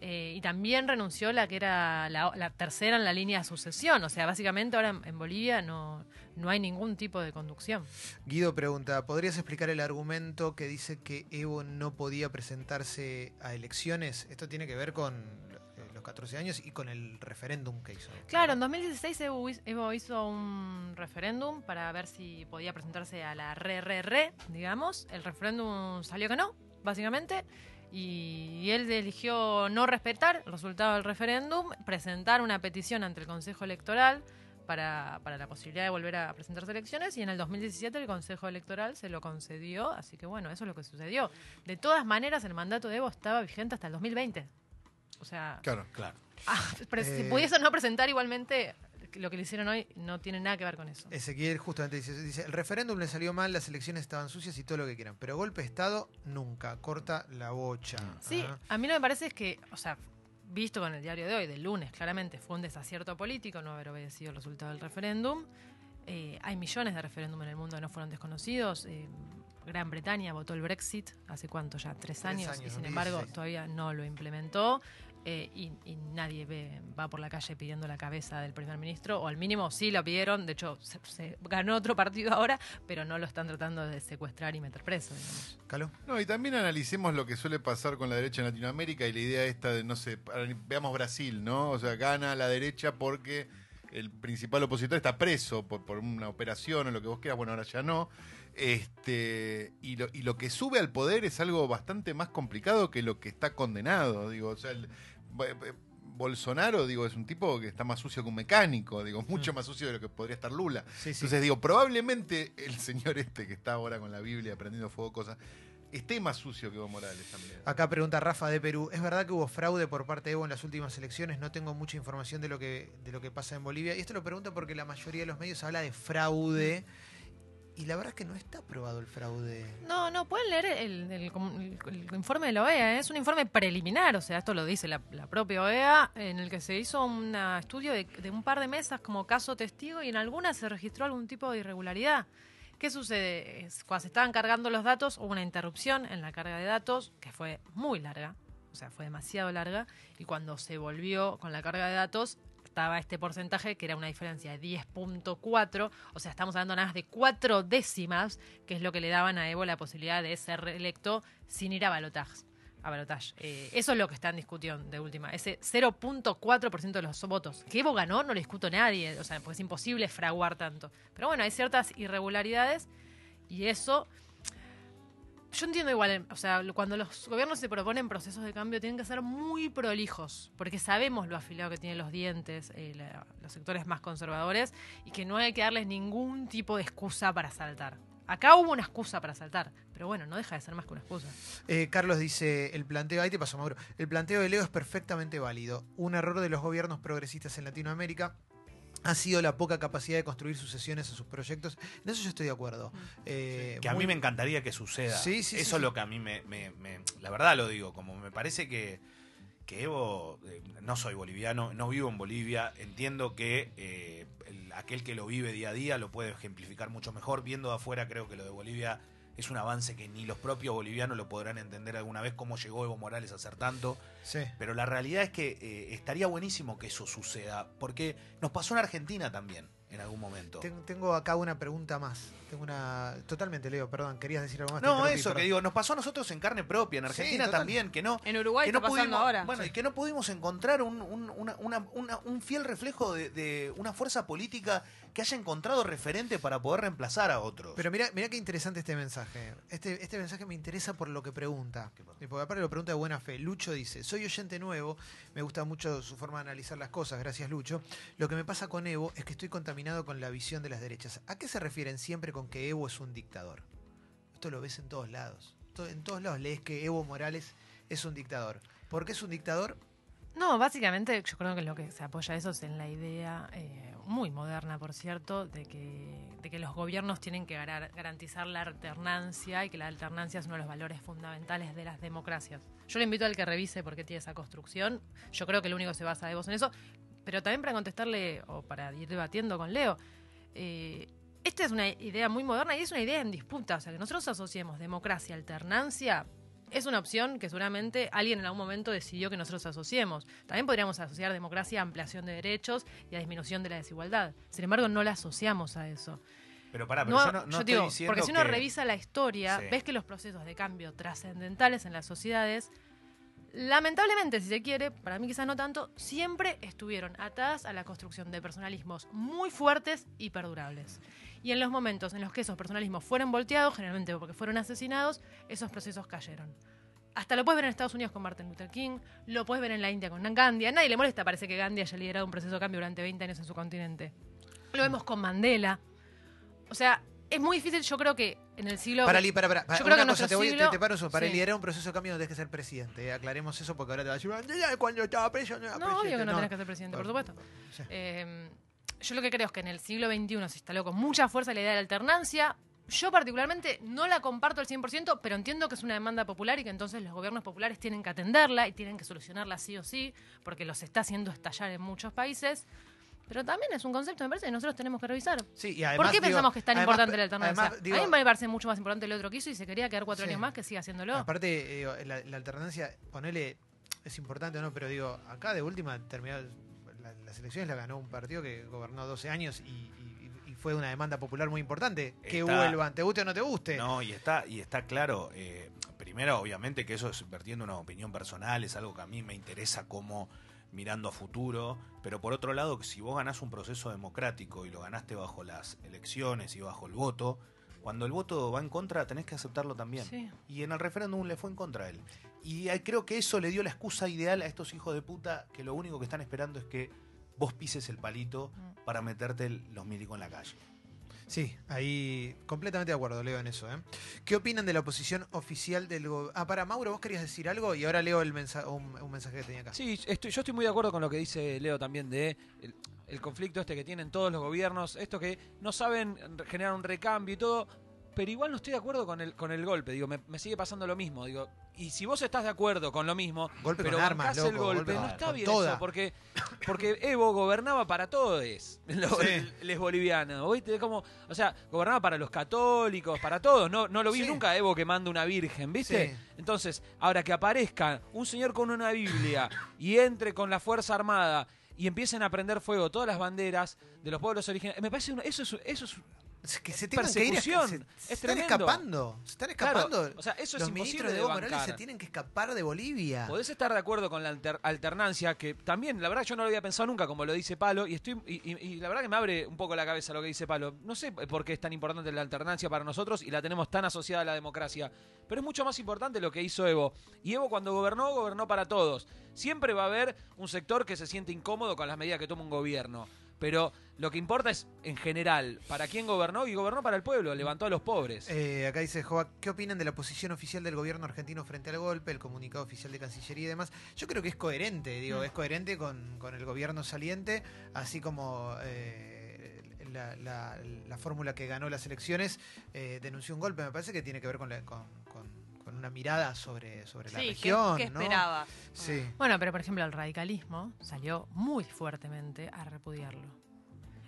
Eh, y también renunció la que era la, tercera en la línea de sucesión. O sea, básicamente ahora en, Bolivia no, no hay ningún tipo de conducción. Guido pregunta, ¿podrías explicar el argumento que dice que Evo no podía presentarse a elecciones? Esto tiene que ver con 14 años y con el referéndum que hizo. Claro, en 2016 Evo, hiz- Evo hizo un referéndum para ver si podía presentarse a la re-re-re, digamos. El referéndum salió que no, básicamente. Y él eligió no respetar el resultado del referéndum, presentar una petición ante el Consejo Electoral para, para la posibilidad de volver a presentarse elecciones y en el 2017 el Consejo Electoral se lo concedió, así que bueno, eso es lo que sucedió. De todas maneras, el mandato de Evo estaba vigente hasta el 2020. O sea, Claro. Claro. *laughs* Ah, pero si Eh, pudiese no presentar igualmente, lo que le hicieron hoy no tiene nada que ver con eso. Ezequiel justamente dice, dice, el referéndum le salió mal, las elecciones estaban sucias y todo lo que quieran, pero golpe de Estado nunca, corta la bocha. Sí, Ajá. a mí lo que me parece es que, o sea, visto con el diario de hoy, del lunes, claramente fue un desacierto político no haber obedecido el resultado del referéndum. Eh, hay millones de referéndum en el mundo que no fueron desconocidos. Eh, Gran Bretaña votó el Brexit hace cuánto ya, tres, Tres años, años, y sin embargo 2016. todavía no lo implementó. Eh, y, y nadie ve, va por la calle pidiendo la cabeza del primer ministro, o al mínimo sí lo pidieron, de hecho se, se ganó otro partido ahora, pero no lo están tratando de secuestrar y meter preso. digamos. Caló. No, y también analicemos lo que suele pasar con la derecha en Latinoamérica y la idea esta de, no sé, veamos Brasil, ¿no? O sea, gana la derecha porque el principal opositor está preso por, por una operación o lo que vos quieras, bueno, ahora ya no. Este, y, lo, y lo que sube al poder es algo bastante más complicado que lo que está condenado, digo, o sea, el- Bolsonaro, digo, es un tipo que está más sucio que un mecánico, digo, mucho más sucio de lo que podría estar Lula. Sí, sí. Entonces digo, probablemente el señor este que está ahora con la Biblia prendiendo fuego cosas, esté más sucio que Evo Morales también. Acá pregunta Rafa de Perú, ¿es verdad que hubo fraude por parte de Evo en las últimas elecciones? No tengo mucha información de lo que, de lo que pasa en Bolivia. Y esto lo pregunto porque la mayoría de los medios habla de fraude. Y la verdad es que no está probado el fraude. No, no, pueden leer el, el- informe de la OEA, ¿eh? es un informe preliminar, o sea, esto lo dice la, la propia OEA, en el que se hizo un estudio de, de un par de mesas como caso testigo y en algunas se registró algún tipo de irregularidad. ¿Qué sucede? Cuando se estaban cargando los datos, hubo una interrupción en la carga de datos que fue muy larga, o sea, fue demasiado larga, y cuando se volvió con la carga de datos, estaba este porcentaje que era una diferencia de 10.4, o sea, estamos hablando nada más de cuatro décimas, que es lo que le daban a Evo la posibilidad de ser reelecto sin ir a balotaje. A balotaje. Eh, eso es lo que está en discusión de última. Ese 0.4% de los votos. Que Evo ganó no le discuto nadie, o sea, porque es imposible fraguar tanto. Pero bueno, hay ciertas irregularidades y eso yo entiendo igual, eh, o sea, cuando los gobiernos se proponen procesos de cambio tienen que ser muy prolijos, porque sabemos lo afilado que tienen los dientes eh, los sectores más conservadores y que no hay que darles ningún tipo de excusa para saltar. Acá hubo una excusa para saltar, pero bueno, no deja de ser más que una excusa. Eh, Carlos dice, el planteo, ahí te pasó Mauro, el planteo de Leo es perfectamente válido. Un error de los gobiernos progresistas en Latinoamérica ha sido la poca capacidad de construir sucesiones a sus proyectos. En eso yo estoy de acuerdo. Eh, Que a muy- mí me encantaría que suceda. Sí, sí, Eso sí. es lo que a mí me, me- me- La verdad lo digo, como me parece que, que Evo, eh, no soy boliviano, no vivo en Bolivia, entiendo que eh, el- aquel que lo vive día a día lo puede ejemplificar mucho mejor. Viendo de afuera creo que lo de Bolivia es un avance que ni los propios bolivianos lo podrán entender alguna vez cómo llegó Evo Morales a hacer tanto. Sí. Pero la realidad es que eh, estaría buenísimo que eso suceda, porque nos pasó en Argentina también, en algún momento. Ten- Tengo acá una pregunta más. Tengo una. Totalmente, Leo, perdón, querías decir algo más. No, eso que digo, nos pasó a nosotros en carne propia, en Argentina también, que no, En Uruguay que no está pasando pudimos, ahora. bueno, y que no pudimos encontrar un, un- una- una- una- un fiel reflejo de, de una fuerza política que haya encontrado referente para poder reemplazar a otros. Pero mira, mira qué interesante este mensaje. Este, este mensaje me interesa por lo que pregunta. Y Porque aparte lo pregunta de buena fe. Lucho dice, soy oyente nuevo, me gusta mucho su forma de analizar las cosas, gracias Lucho. Lo que me pasa con Evo es que estoy contaminado con la visión de las derechas. ¿A qué se refieren siempre con que Evo es un dictador? Esto lo ves en todos lados. En todos lados lees que Evo Morales es un dictador. ¿Por qué es un dictador? No, básicamente yo creo que lo que se apoya eso es en la idea, eh, muy moderna por cierto, de que, los gobiernos tienen que garantizar la alternancia y que la alternancia es uno de los valores fundamentales de las democracias. Yo le invito al que revise por qué tiene esa construcción. Yo creo que lo único que se basa de vos en eso. Pero también para contestarle, o para ir debatiendo con Leo, eh, esta es una idea muy moderna y es una idea en disputa. O sea, que nosotros asociemos democracia, alternancia, es una opción que seguramente alguien en algún momento decidió que nosotros asociemos. También podríamos asociar democracia a ampliación de derechos y a disminución de la desigualdad. Sin embargo, no la asociamos a eso. Pero pará, pero No, yo no, no yo estoy digo, diciendo porque si uno que- revisa la historia, Sí. ves que los procesos de cambio trascendentales en las sociedades, lamentablemente, si se quiere, para mí quizás no tanto, siempre estuvieron atadas a la construcción de personalismos muy fuertes y perdurables. Y en los momentos en los que esos personalismos fueron volteados, generalmente porque fueron asesinados, esos procesos cayeron. Hasta lo puedes ver en Estados Unidos con Martin Luther King, lo puedes ver en la India con Gandhi. A nadie le molesta, parece que Gandhi haya liderado un proceso de cambio durante 20 años en su continente. Lo vemos con Mandela. O sea, es muy difícil, yo creo que en el siglo... Para, para, para, para, Yo creo una que cosa, te, voy, siglo- te paro eso. Para sí. liderar un proceso de cambio no tienes que ser presidente. eh, Aclaremos eso porque ahora te va a decir, "Ah, cuando estaba preso no era No, presidente". obvio que no, tenés que ser presidente, por supuesto. Sí. Eh, yo lo que creo es que en el siglo XXI se instaló con mucha fuerza la idea de la alternancia. Yo particularmente no la comparto al 100%, pero entiendo que es una demanda popular y que entonces los gobiernos populares tienen que atenderla y tienen que solucionarla sí o sí, porque los está haciendo estallar en muchos países. Pero también es un concepto, me parece, que nosotros tenemos que revisar. Sí, y además, ¿Por qué digo, pensamos que es tan además- importante la alternancia? además, digo, a mí me parece mucho más importante el otro que hizo y se quería quedar cuatro Sí. años más que siga haciéndolo. Aparte, eh, la, la alternancia, ponele, es importante o no, pero digo, acá de última terminó, la- las elecciones la ganó un partido que gobernó 12 años y, y- y fue una demanda popular muy importante. Que vuelvan, te guste o no te guste. No, y está, y está claro, eh, primero obviamente que eso es vertiendo una opinión personal, es algo que a mí me interesa como mirando a futuro, pero por otro lado, si vos ganás un proceso democrático y lo ganaste bajo las elecciones y bajo el voto, cuando el voto va en contra tenés que aceptarlo también. Sí. Y en el referéndum le fue en contra a él. Y creo que eso le dio la excusa ideal a estos hijos de puta que lo único que están esperando es que vos pises el palito Mm. para meterte los milicos en la calle. Sí, ahí completamente de acuerdo, Leo, en eso. ¿eh? ¿Qué opinan de la posición oficial del gobierno? Ah, para, Mauro, vos querías decir algo y ahora leo el mensa- un, mensaje que tenía acá. Sí, estoy- yo estoy muy de acuerdo con lo que dice Leo también de el, el conflicto este que tienen todos los gobiernos, esto que no saben generar un recambio y todo, pero igual no estoy de acuerdo con el, con el golpe, digo, me, me sigue pasando lo mismo, digo, y si vos estás de acuerdo con lo mismo, Golpe pero armas, el golpe, golpe no está bien toda. eso, porque, porque Evo gobernaba para todos *laughs* los Sí. les bolivianos, ¿viste? Como, o sea, gobernaba para los católicos, para todos, no, no lo vi Sí. nunca a Evo que manda una virgen, ¿viste? Sí. Entonces, ahora que aparezca un señor con una Biblia y entre con la Fuerza Armada y empiecen a prender fuego todas las banderas de los pueblos originarios, me parece eso es, eso es Es que se tienen que ir, se, Es están escapando, se están Claro, escapando. o sea, eso es Los imposible ministros de Evo Morales se tienen que escapar de Bolivia. Podés estar de acuerdo con la alter- alternancia, que también, la verdad, yo no lo había pensado nunca, como lo dice Palo, y estoy y, y- y la verdad que me abre un poco la cabeza lo que dice Palo. No sé por qué es tan importante la alternancia para nosotros y la tenemos tan asociada a la democracia, pero es mucho más importante lo que hizo Evo. Y Evo cuando gobernó, gobernó para todos. Siempre va a haber un sector que se siente incómodo con las medidas que toma un gobierno. Pero lo que importa es, en general, para quién gobernó y gobernó para el pueblo, levantó a los pobres. Eh, acá dice Joa, ¿qué opinan de la posición oficial del gobierno argentino frente al golpe, el comunicado oficial de Cancillería y demás? Yo creo que es coherente, digo, Mm. es coherente con, con el gobierno saliente, así como eh, la, la- la fórmula que ganó las elecciones eh, denunció un golpe. Me parece que tiene que ver con, la- con, con- con una mirada sobre, sobre la Sí, ¿qué, región. qué ¿no? esperaba? Sí. Bueno, pero por ejemplo el radicalismo salió muy fuertemente a repudiarlo.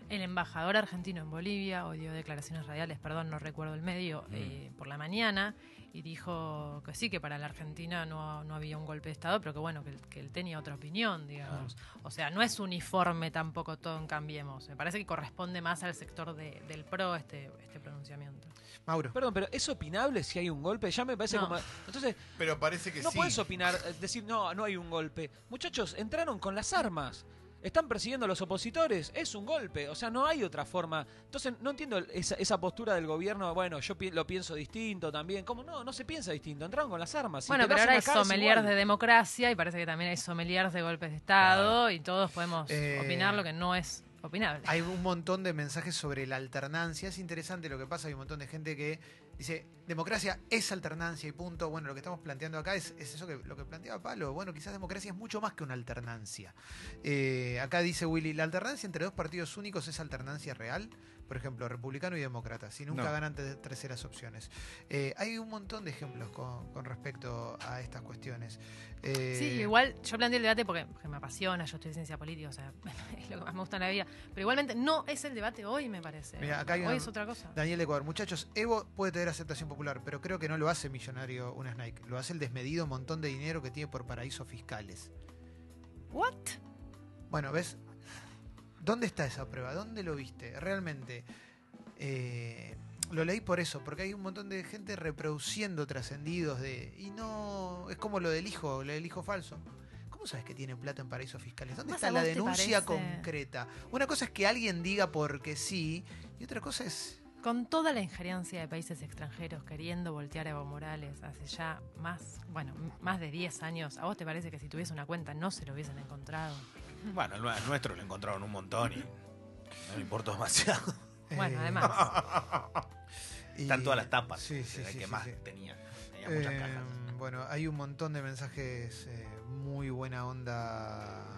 El embajador argentino en Bolivia hoy dio declaraciones radiales, perdón, no recuerdo el medio, eh, por la mañana y dijo que sí, que para la Argentina no, no había un golpe de Estado, pero que bueno, que, él- que él tenía otra opinión, digamos. O sea, no es uniforme tampoco todo en Cambiemos. Me parece que corresponde más al sector de- del PRO este, este pronunciamiento. Mauro. Perdón, pero ¿es opinable si hay un golpe? Ya me parece No. como... Entonces, Pero parece que no sí. puedes opinar, eh, decir, no, no hay un golpe. Muchachos, entraron con las armas. Están persiguiendo a los opositores. Es un golpe. O sea, no hay otra forma. Entonces, no entiendo esa, esa postura del gobierno. Bueno, yo pi- lo pienso distinto también. ¿Cómo no? No se piensa distinto. Entraron con las armas. Si bueno, pero ahora hay sommeliers de democracia y parece que también hay sommeliers de golpes de Estado y todos podemos Eh, opinar lo que no es opinable. Hay un montón de mensajes sobre la alternancia. Es interesante lo que pasa. Hay un montón de gente que dice, democracia es alternancia y punto. Bueno, lo que estamos planteando acá es, es eso que lo que planteaba Palo. Bueno, quizás democracia es mucho más que una alternancia. Eh, acá dice Willy, ¿la alternancia entre dos partidos únicos es alternancia real? Por ejemplo, republicano y demócrata, si nunca No. ganan te- terceras opciones. Eh, hay un montón de ejemplos con, con respecto a estas cuestiones. Eh, Sí, igual yo planteé el debate porque, porque me apasiona, yo estoy en ciencia política, o sea, *laughs* es lo que más me gusta en la vida. Pero igualmente no es el debate hoy, me parece. Mira, acá hay hoy una- es otra cosa. Daniel de Ecuador, muchachos, Evo puede tener aceptación popular, pero creo que no lo hace millonario una Snake. Lo hace el desmedido montón de dinero que tiene por paraísos fiscales. ¿What? Bueno, ¿ves? ¿Dónde está esa prueba? ¿Dónde lo viste? Realmente. eh, lo leí por eso, porque hay un montón de gente reproduciendo trascendidos de. Y no. Es como lo del hijo, lo del hijo falso. ¿Cómo sabes que tiene plata en paraísos fiscales? ¿Dónde está la denuncia concreta? Una cosa es que alguien diga porque sí, y otra cosa es. Con toda la injerencia de países extranjeros queriendo voltear a Evo Morales hace ya más, bueno, más de 10 años, ¿a vos te parece que si tuviese una cuenta no se lo hubiesen encontrado? Bueno, el nue- nuestro lo encontraron un montón y no me importó demasiado. Bueno, eh, además. y- *laughs* Están todas las tapas. Sí, sí, el sí, que sí, más sí. tenía. Tenía muchas Eh, cajas. bueno, hay un montón de mensajes eh, muy buena onda eh,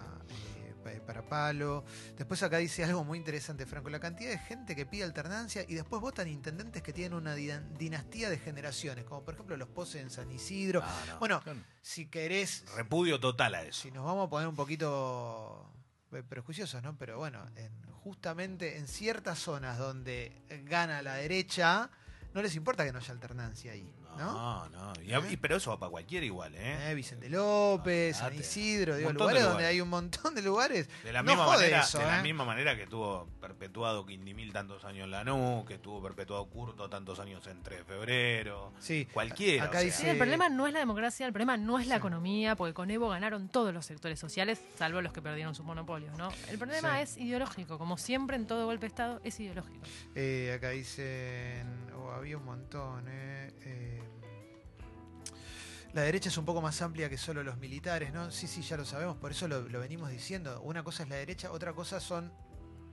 para Palo. Después acá dice algo muy interesante, Franco, la cantidad de gente que pide alternancia y después votan intendentes que tienen una di- dinastía de generaciones, como por ejemplo los Poses en San Isidro. No, no. Bueno, si querés, Repudio total a eso. si nos vamos a poner un poquito eh, prejuiciosos, ¿no? Pero bueno, en- justamente en ciertas zonas donde gana la derecha, no les importa que no haya alternancia ahí, ¿no? No, no. Y, pero eso va para cualquiera igual, ¿eh? Eh, Vicente López, San. Isidro, digo, lugares donde hay un montón de lugares. De la, No misma jode manera, eso, de la ¿eh? misma manera que tuvo perpetuado Quindimil tantos años en Lanús, que tuvo perpetuado Curto tantos años en 3 de febrero. Sí, Cualquiera, Acá o sea. dice, Sí, el problema no es la democracia, el problema no es la Sí. economía, porque con Evo ganaron todos los sectores sociales, salvo los que perdieron sus monopolios, ¿no? El problema Sí. es ideológico, como siempre en todo golpe de Estado, es ideológico. eh, acá dicen, oh, había un montón, eh, eh, La derecha es un poco más amplia que solo los militares, ¿no? Sí, sí, ya lo sabemos, por eso lo, lo venimos diciendo. Una cosa es la derecha, otra cosa son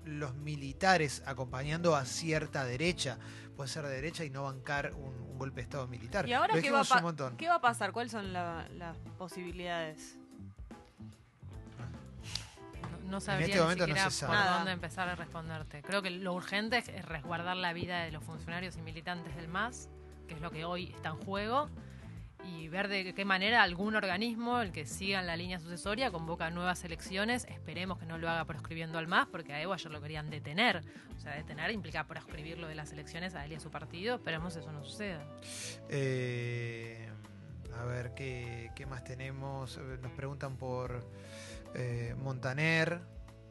los militares acompañando a cierta derecha. Puede ser de derecha y no bancar un, un golpe de Estado militar. ¿Y ahora qué va, un qué va a pasar? ¿Cuáles son la- las posibilidades? No, no sabría este ni no siquiera se por sabe. Dónde empezar a responderte. Creo que lo urgente es resguardar la vida de los funcionarios y militantes del MAS, que es lo que hoy está en juego, y ver de qué manera algún organismo, el que siga en la línea sucesoria, convoca nuevas elecciones. Esperemos que no lo haga proscribiendo al MAS, porque a Evo ayer lo querían detener. O sea, detener implica proscribir lo de las elecciones a él y a su partido. Esperemos eso no suceda. Eh, a ver, ¿qué, qué más tenemos? Eh, Nos preguntan por eh, Montaner.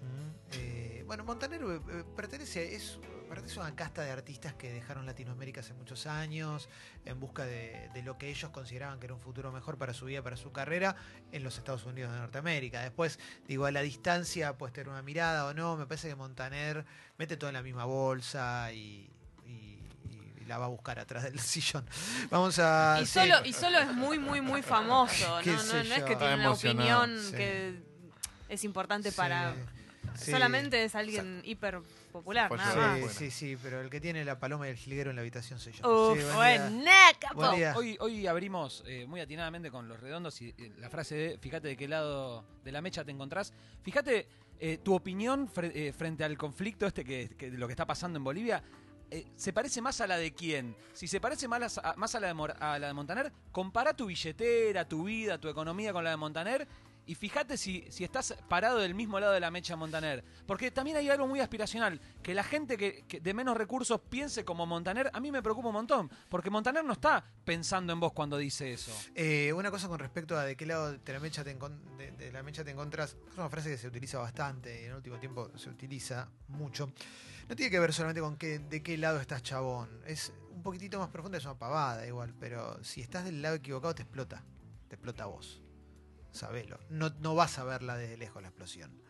Mm, eh, bueno, Montaner eh, pertenece, es, pertenece a una casta de artistas que dejaron Latinoamérica hace muchos años en busca de, de lo que ellos consideraban que era un futuro mejor para su vida, para su carrera en los Estados Unidos de Norteamérica. Después, digo, a la distancia puedes tener una mirada o no. Me parece que Montaner mete todo en la misma bolsa y, y- y la va a buscar atrás del *laughs* sillón. Vamos a. y, sí. solo, y solo es muy, muy, muy famoso. *laughs* No, no, es que tiene una opinión sí. que es importante Sí, para... sí. Solamente es alguien hiper popular, nada más. Sí, Bueno. sí, sí, pero el que tiene la paloma y el jilguero en la habitación soy yo. Uf, Sí, buen buen día. neca, Buen po. día. Hoy, hoy abrimos eh, muy atinadamente con los redondos y eh, la frase de fíjate de qué lado de la mecha te encontrás. Fíjate eh, tu opinión fre- eh, frente al conflicto este que, que de lo que está pasando en Bolivia. eh, ¿Se parece más a la de quién? Si se parece más a, más a la de, Mor- a la de Montaner, compara tu billetera, tu vida, tu economía con la de Montaner y fíjate si, si estás parado del mismo lado de la mecha Montaner. Porque también hay algo muy aspiracional, que la gente que, de menos recursos piense como Montaner, a mí me preocupa un montón, porque Montaner no está pensando en vos cuando dice eso. Eh, una cosa con respecto a de qué lado de la mecha te, de, la mecha te encontrás, es una frase que se utiliza bastante y en el último tiempo se utiliza mucho. No tiene que ver solamente con qué, de qué lado estás chabón. Es un poquitito más profunda, es una pavada igual, pero si estás del lado equivocado te explota. Te explota vos. Sabelo. No, no vas a verla desde lejos la explosión.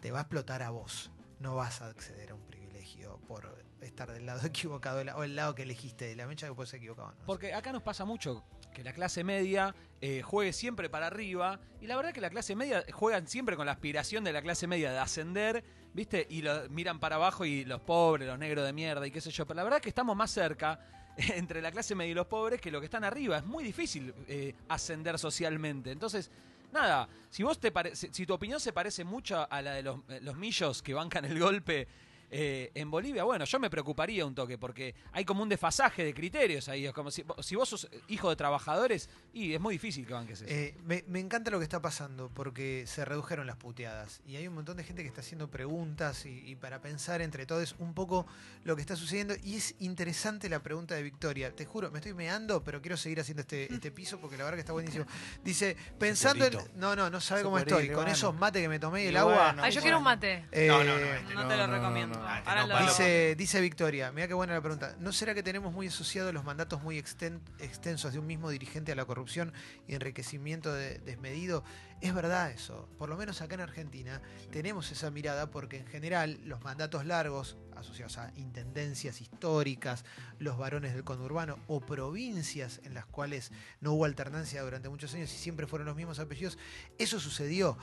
Te va a explotar a vos. No vas a acceder a un privilegio por estar del lado *laughs* equivocado o el lado que elegiste de la mecha que puede ser equivocado. ¿no? Porque acá nos pasa mucho que la clase media eh, juegue siempre para arriba y la verdad que la clase media juegan siempre con la aspiración de la clase media de ascender, ¿viste? Y lo miran para abajo y los pobres, los negros de mierda y qué sé yo. Pero la verdad que estamos más cerca *laughs* entre la clase media y los pobres que lo que están arriba. Es muy difícil eh, ascender socialmente. Entonces, nada, si vos te pare- si tu opinión se parece mucho a la de los, eh, los millos que bancan el golpe Eh, en Bolivia, bueno, yo me preocuparía un toque porque hay como un desfasaje de criterios ahí. Es como si, si vos sos hijo de trabajadores y es muy difícil que banques eso. Eh, me, me encanta lo que está pasando porque se redujeron las puteadas y hay un montón de gente que está haciendo preguntas y, y para pensar entre todos un poco lo que está sucediendo y es interesante la pregunta de Victoria. Te juro, me estoy meando, pero quiero seguir haciendo este, este piso porque la verdad que está buenísimo. Dice, pensando en... No, no, no sabe cómo estoy. Con esos mates que me tomé y el agua... Ay, yo quiero un mate. eh, No, no, no, este No no, te lo no, no, recomiendo. No. Ah, que Ahora no, lo- Palo. Dice, dice Victoria, mira qué buena la pregunta. ¿No será que tenemos muy asociados los mandatos muy exten- extensos de un mismo dirigente a la corrupción y enriquecimiento de- desmedido? Es verdad eso. Por lo menos acá en Argentina tenemos esa mirada porque en general los mandatos largos, asociados a intendencias históricas, los varones del conurbano o provincias en las cuales no hubo alternancia durante muchos años y siempre fueron los mismos apellidos, eso sucedió.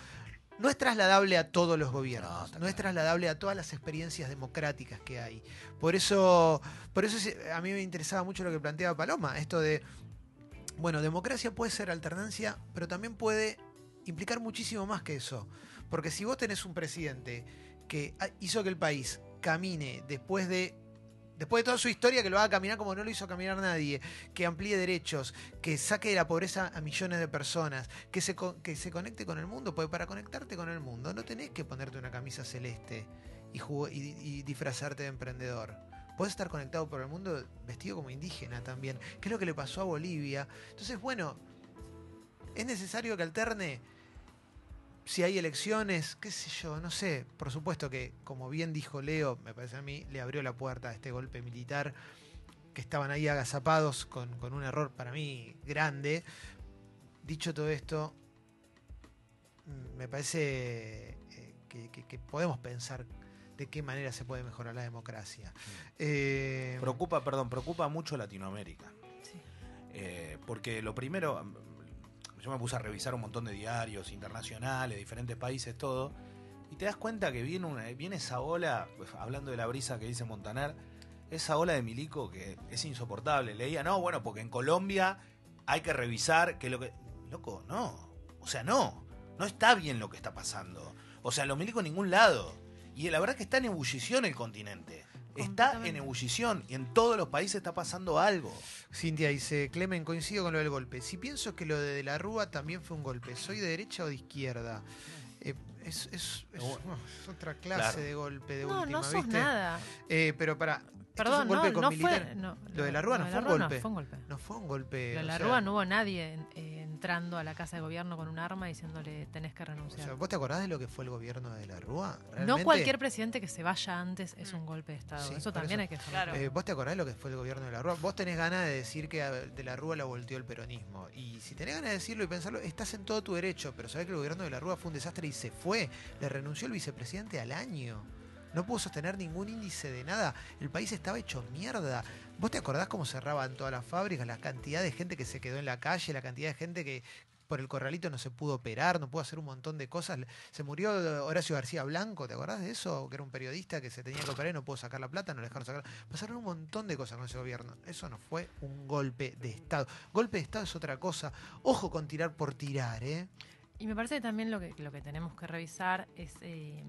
No es trasladable a todos los No, gobiernos, no, es trasladable a todas las experiencias democráticas que hay. Por eso, por eso a mí me interesaba mucho lo que planteaba Paloma, esto de, bueno, democracia puede ser alternancia, pero también puede implicar muchísimo más que eso. Porque si vos tenés un presidente que hizo que el país camine después de después de toda su historia, que lo haga caminar como no lo hizo caminar nadie, que amplíe derechos, que saque de la pobreza a millones de personas, que se, que se conecte con el mundo, porque para conectarte con el mundo no tenés que ponerte una camisa celeste y, y- y disfrazarte de emprendedor. Puedes estar conectado por el mundo vestido como indígena también, que es lo que le pasó a Bolivia. Entonces, bueno, es necesario que alterne si hay elecciones, qué sé yo, no sé. Por supuesto que, como bien dijo Leo, me parece a mí, le abrió la puerta a este golpe militar, que estaban ahí agazapados con, con un error para mí grande. Dicho todo esto, me parece eh, que, que- que podemos pensar de qué manera se puede mejorar la democracia. Eh, Preocupa, perdón, preocupa mucho Latinoamérica. Sí. Eh, porque lo primero, yo me puse a revisar un montón de diarios internacionales, diferentes países, todo, y te das cuenta que viene, una, viene esa ola, pues, hablando de la brisa que dice Montaner, esa ola de Milico que es insoportable. Leía, no, bueno, porque en Colombia hay que revisar que lo que... Loco, no. O sea, no. No está bien lo que está pasando. O sea, los Milico en ningún lado. Y la verdad que está en ebullición el continente. Está en ebullición y en todos los países está pasando algo. Cintia dice, Clemen, coincido con lo del golpe. Si pienso que lo de, de la Rúa también fue un golpe, ¿soy de derecha o de izquierda? Eh, es, es- es- Bueno. es *laughs* otra clase Claro. de golpe de No, última, no sos ¿viste? nada. Eh, pero para, Perdón, es un golpe no, con no militar. fue. No, Lo de la Rúa no fue un Rúa golpe. No fue un golpe. No fue un golpe. Lo de la sea, Rúa no hubo nadie eh, entrando a la casa de gobierno con un arma diciéndole tenés que o renunciar. sea, ¿Vos te acordás de lo que fue el gobierno de la Rúa? no cualquier presidente que se vaya antes es un golpe de Estado. Sí, eso también eso. hay que Claro. Eh, ¿Vos te acordás de lo que fue el gobierno de la Rúa? Vos tenés ganas de decir que a- de la Rúa la volteó el peronismo. Y si tenés ganas de decirlo y pensarlo, estás en todo tu derecho. Pero sabés que el gobierno de la Rúa fue un desastre y se fue. Le renunció el vicepresidente al año. No pudo sostener ningún índice de nada. El país estaba hecho mierda. ¿Vos te acordás cómo cerraban todas las fábricas? La cantidad de gente que se quedó en la calle, la cantidad de gente que por el corralito no se pudo operar, no pudo hacer un montón de cosas. Se murió Horacio García Blanco, ¿te acordás de eso? Que era un periodista que se tenía que operar y no pudo sacar la plata, no le dejaron sacar. Pasaron un montón de cosas con ese gobierno. Eso no fue un golpe de Estado. Golpe de Estado es otra cosa. Ojo con tirar por tirar, ¿eh? Y me parece que también lo que, lo que tenemos que revisar es eh,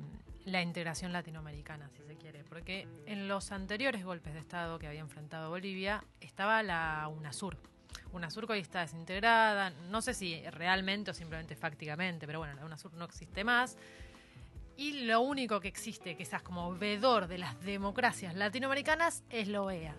la integración latinoamericana, si se quiere. Porque en los anteriores golpes de Estado que había enfrentado Bolivia estaba la UNASUR. UNASUR hoy está desintegrada, no sé si realmente o simplemente fácticamente, pero bueno, la UNASUR no existe más. Y lo único que existe, que es como vedor de las democracias latinoamericanas, es la OEA.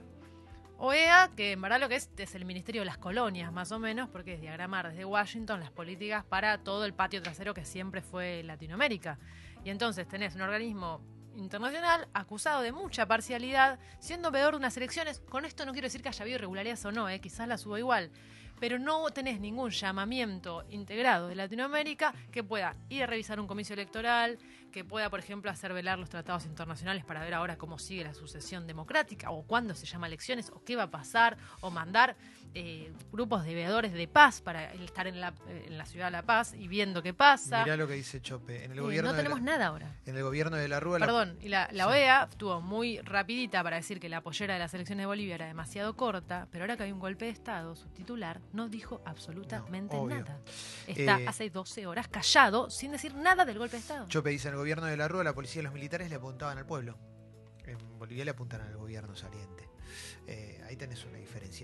OEA, que en verdad lo que es es el Ministerio de las Colonias, más o menos, porque es diagramar desde Washington las políticas para todo el patio trasero que siempre fue Latinoamérica. Y entonces tenés un organismo internacional acusado de mucha parcialidad, siendo veedor de unas elecciones. Con esto no quiero decir que haya habido irregularidades o no, ¿eh? quizás las hubo igual. Pero no tenés ningún llamamiento integrado de Latinoamérica que pueda ir a revisar un comicio electoral, que pueda, por ejemplo, hacer velar los tratados internacionales para ver ahora cómo sigue la sucesión democrática, o cuándo se llama elecciones, o qué va a pasar, o mandar eh, grupos de veedores de paz para estar en la, en la ciudad de La Paz y viendo qué pasa. Mirá lo que dice Chope. En el Eh, gobierno, no tenemos la, nada ahora. en el gobierno de la Rúa. la- Perdón, y la, la Sí. OEA estuvo muy rapidita para decir que la pollera de las elecciones de Bolivia era demasiado corta, pero ahora que hay un golpe de Estado, su titular no dijo absolutamente No, nada. Está Eh, hace 12 horas callado sin decir nada del golpe de Estado. Chope dice, en el gobierno de la Rúa la policía y los militares le apuntaban al pueblo. En Bolivia le apuntan al gobierno saliente. Eh, ahí tenés una diferencia.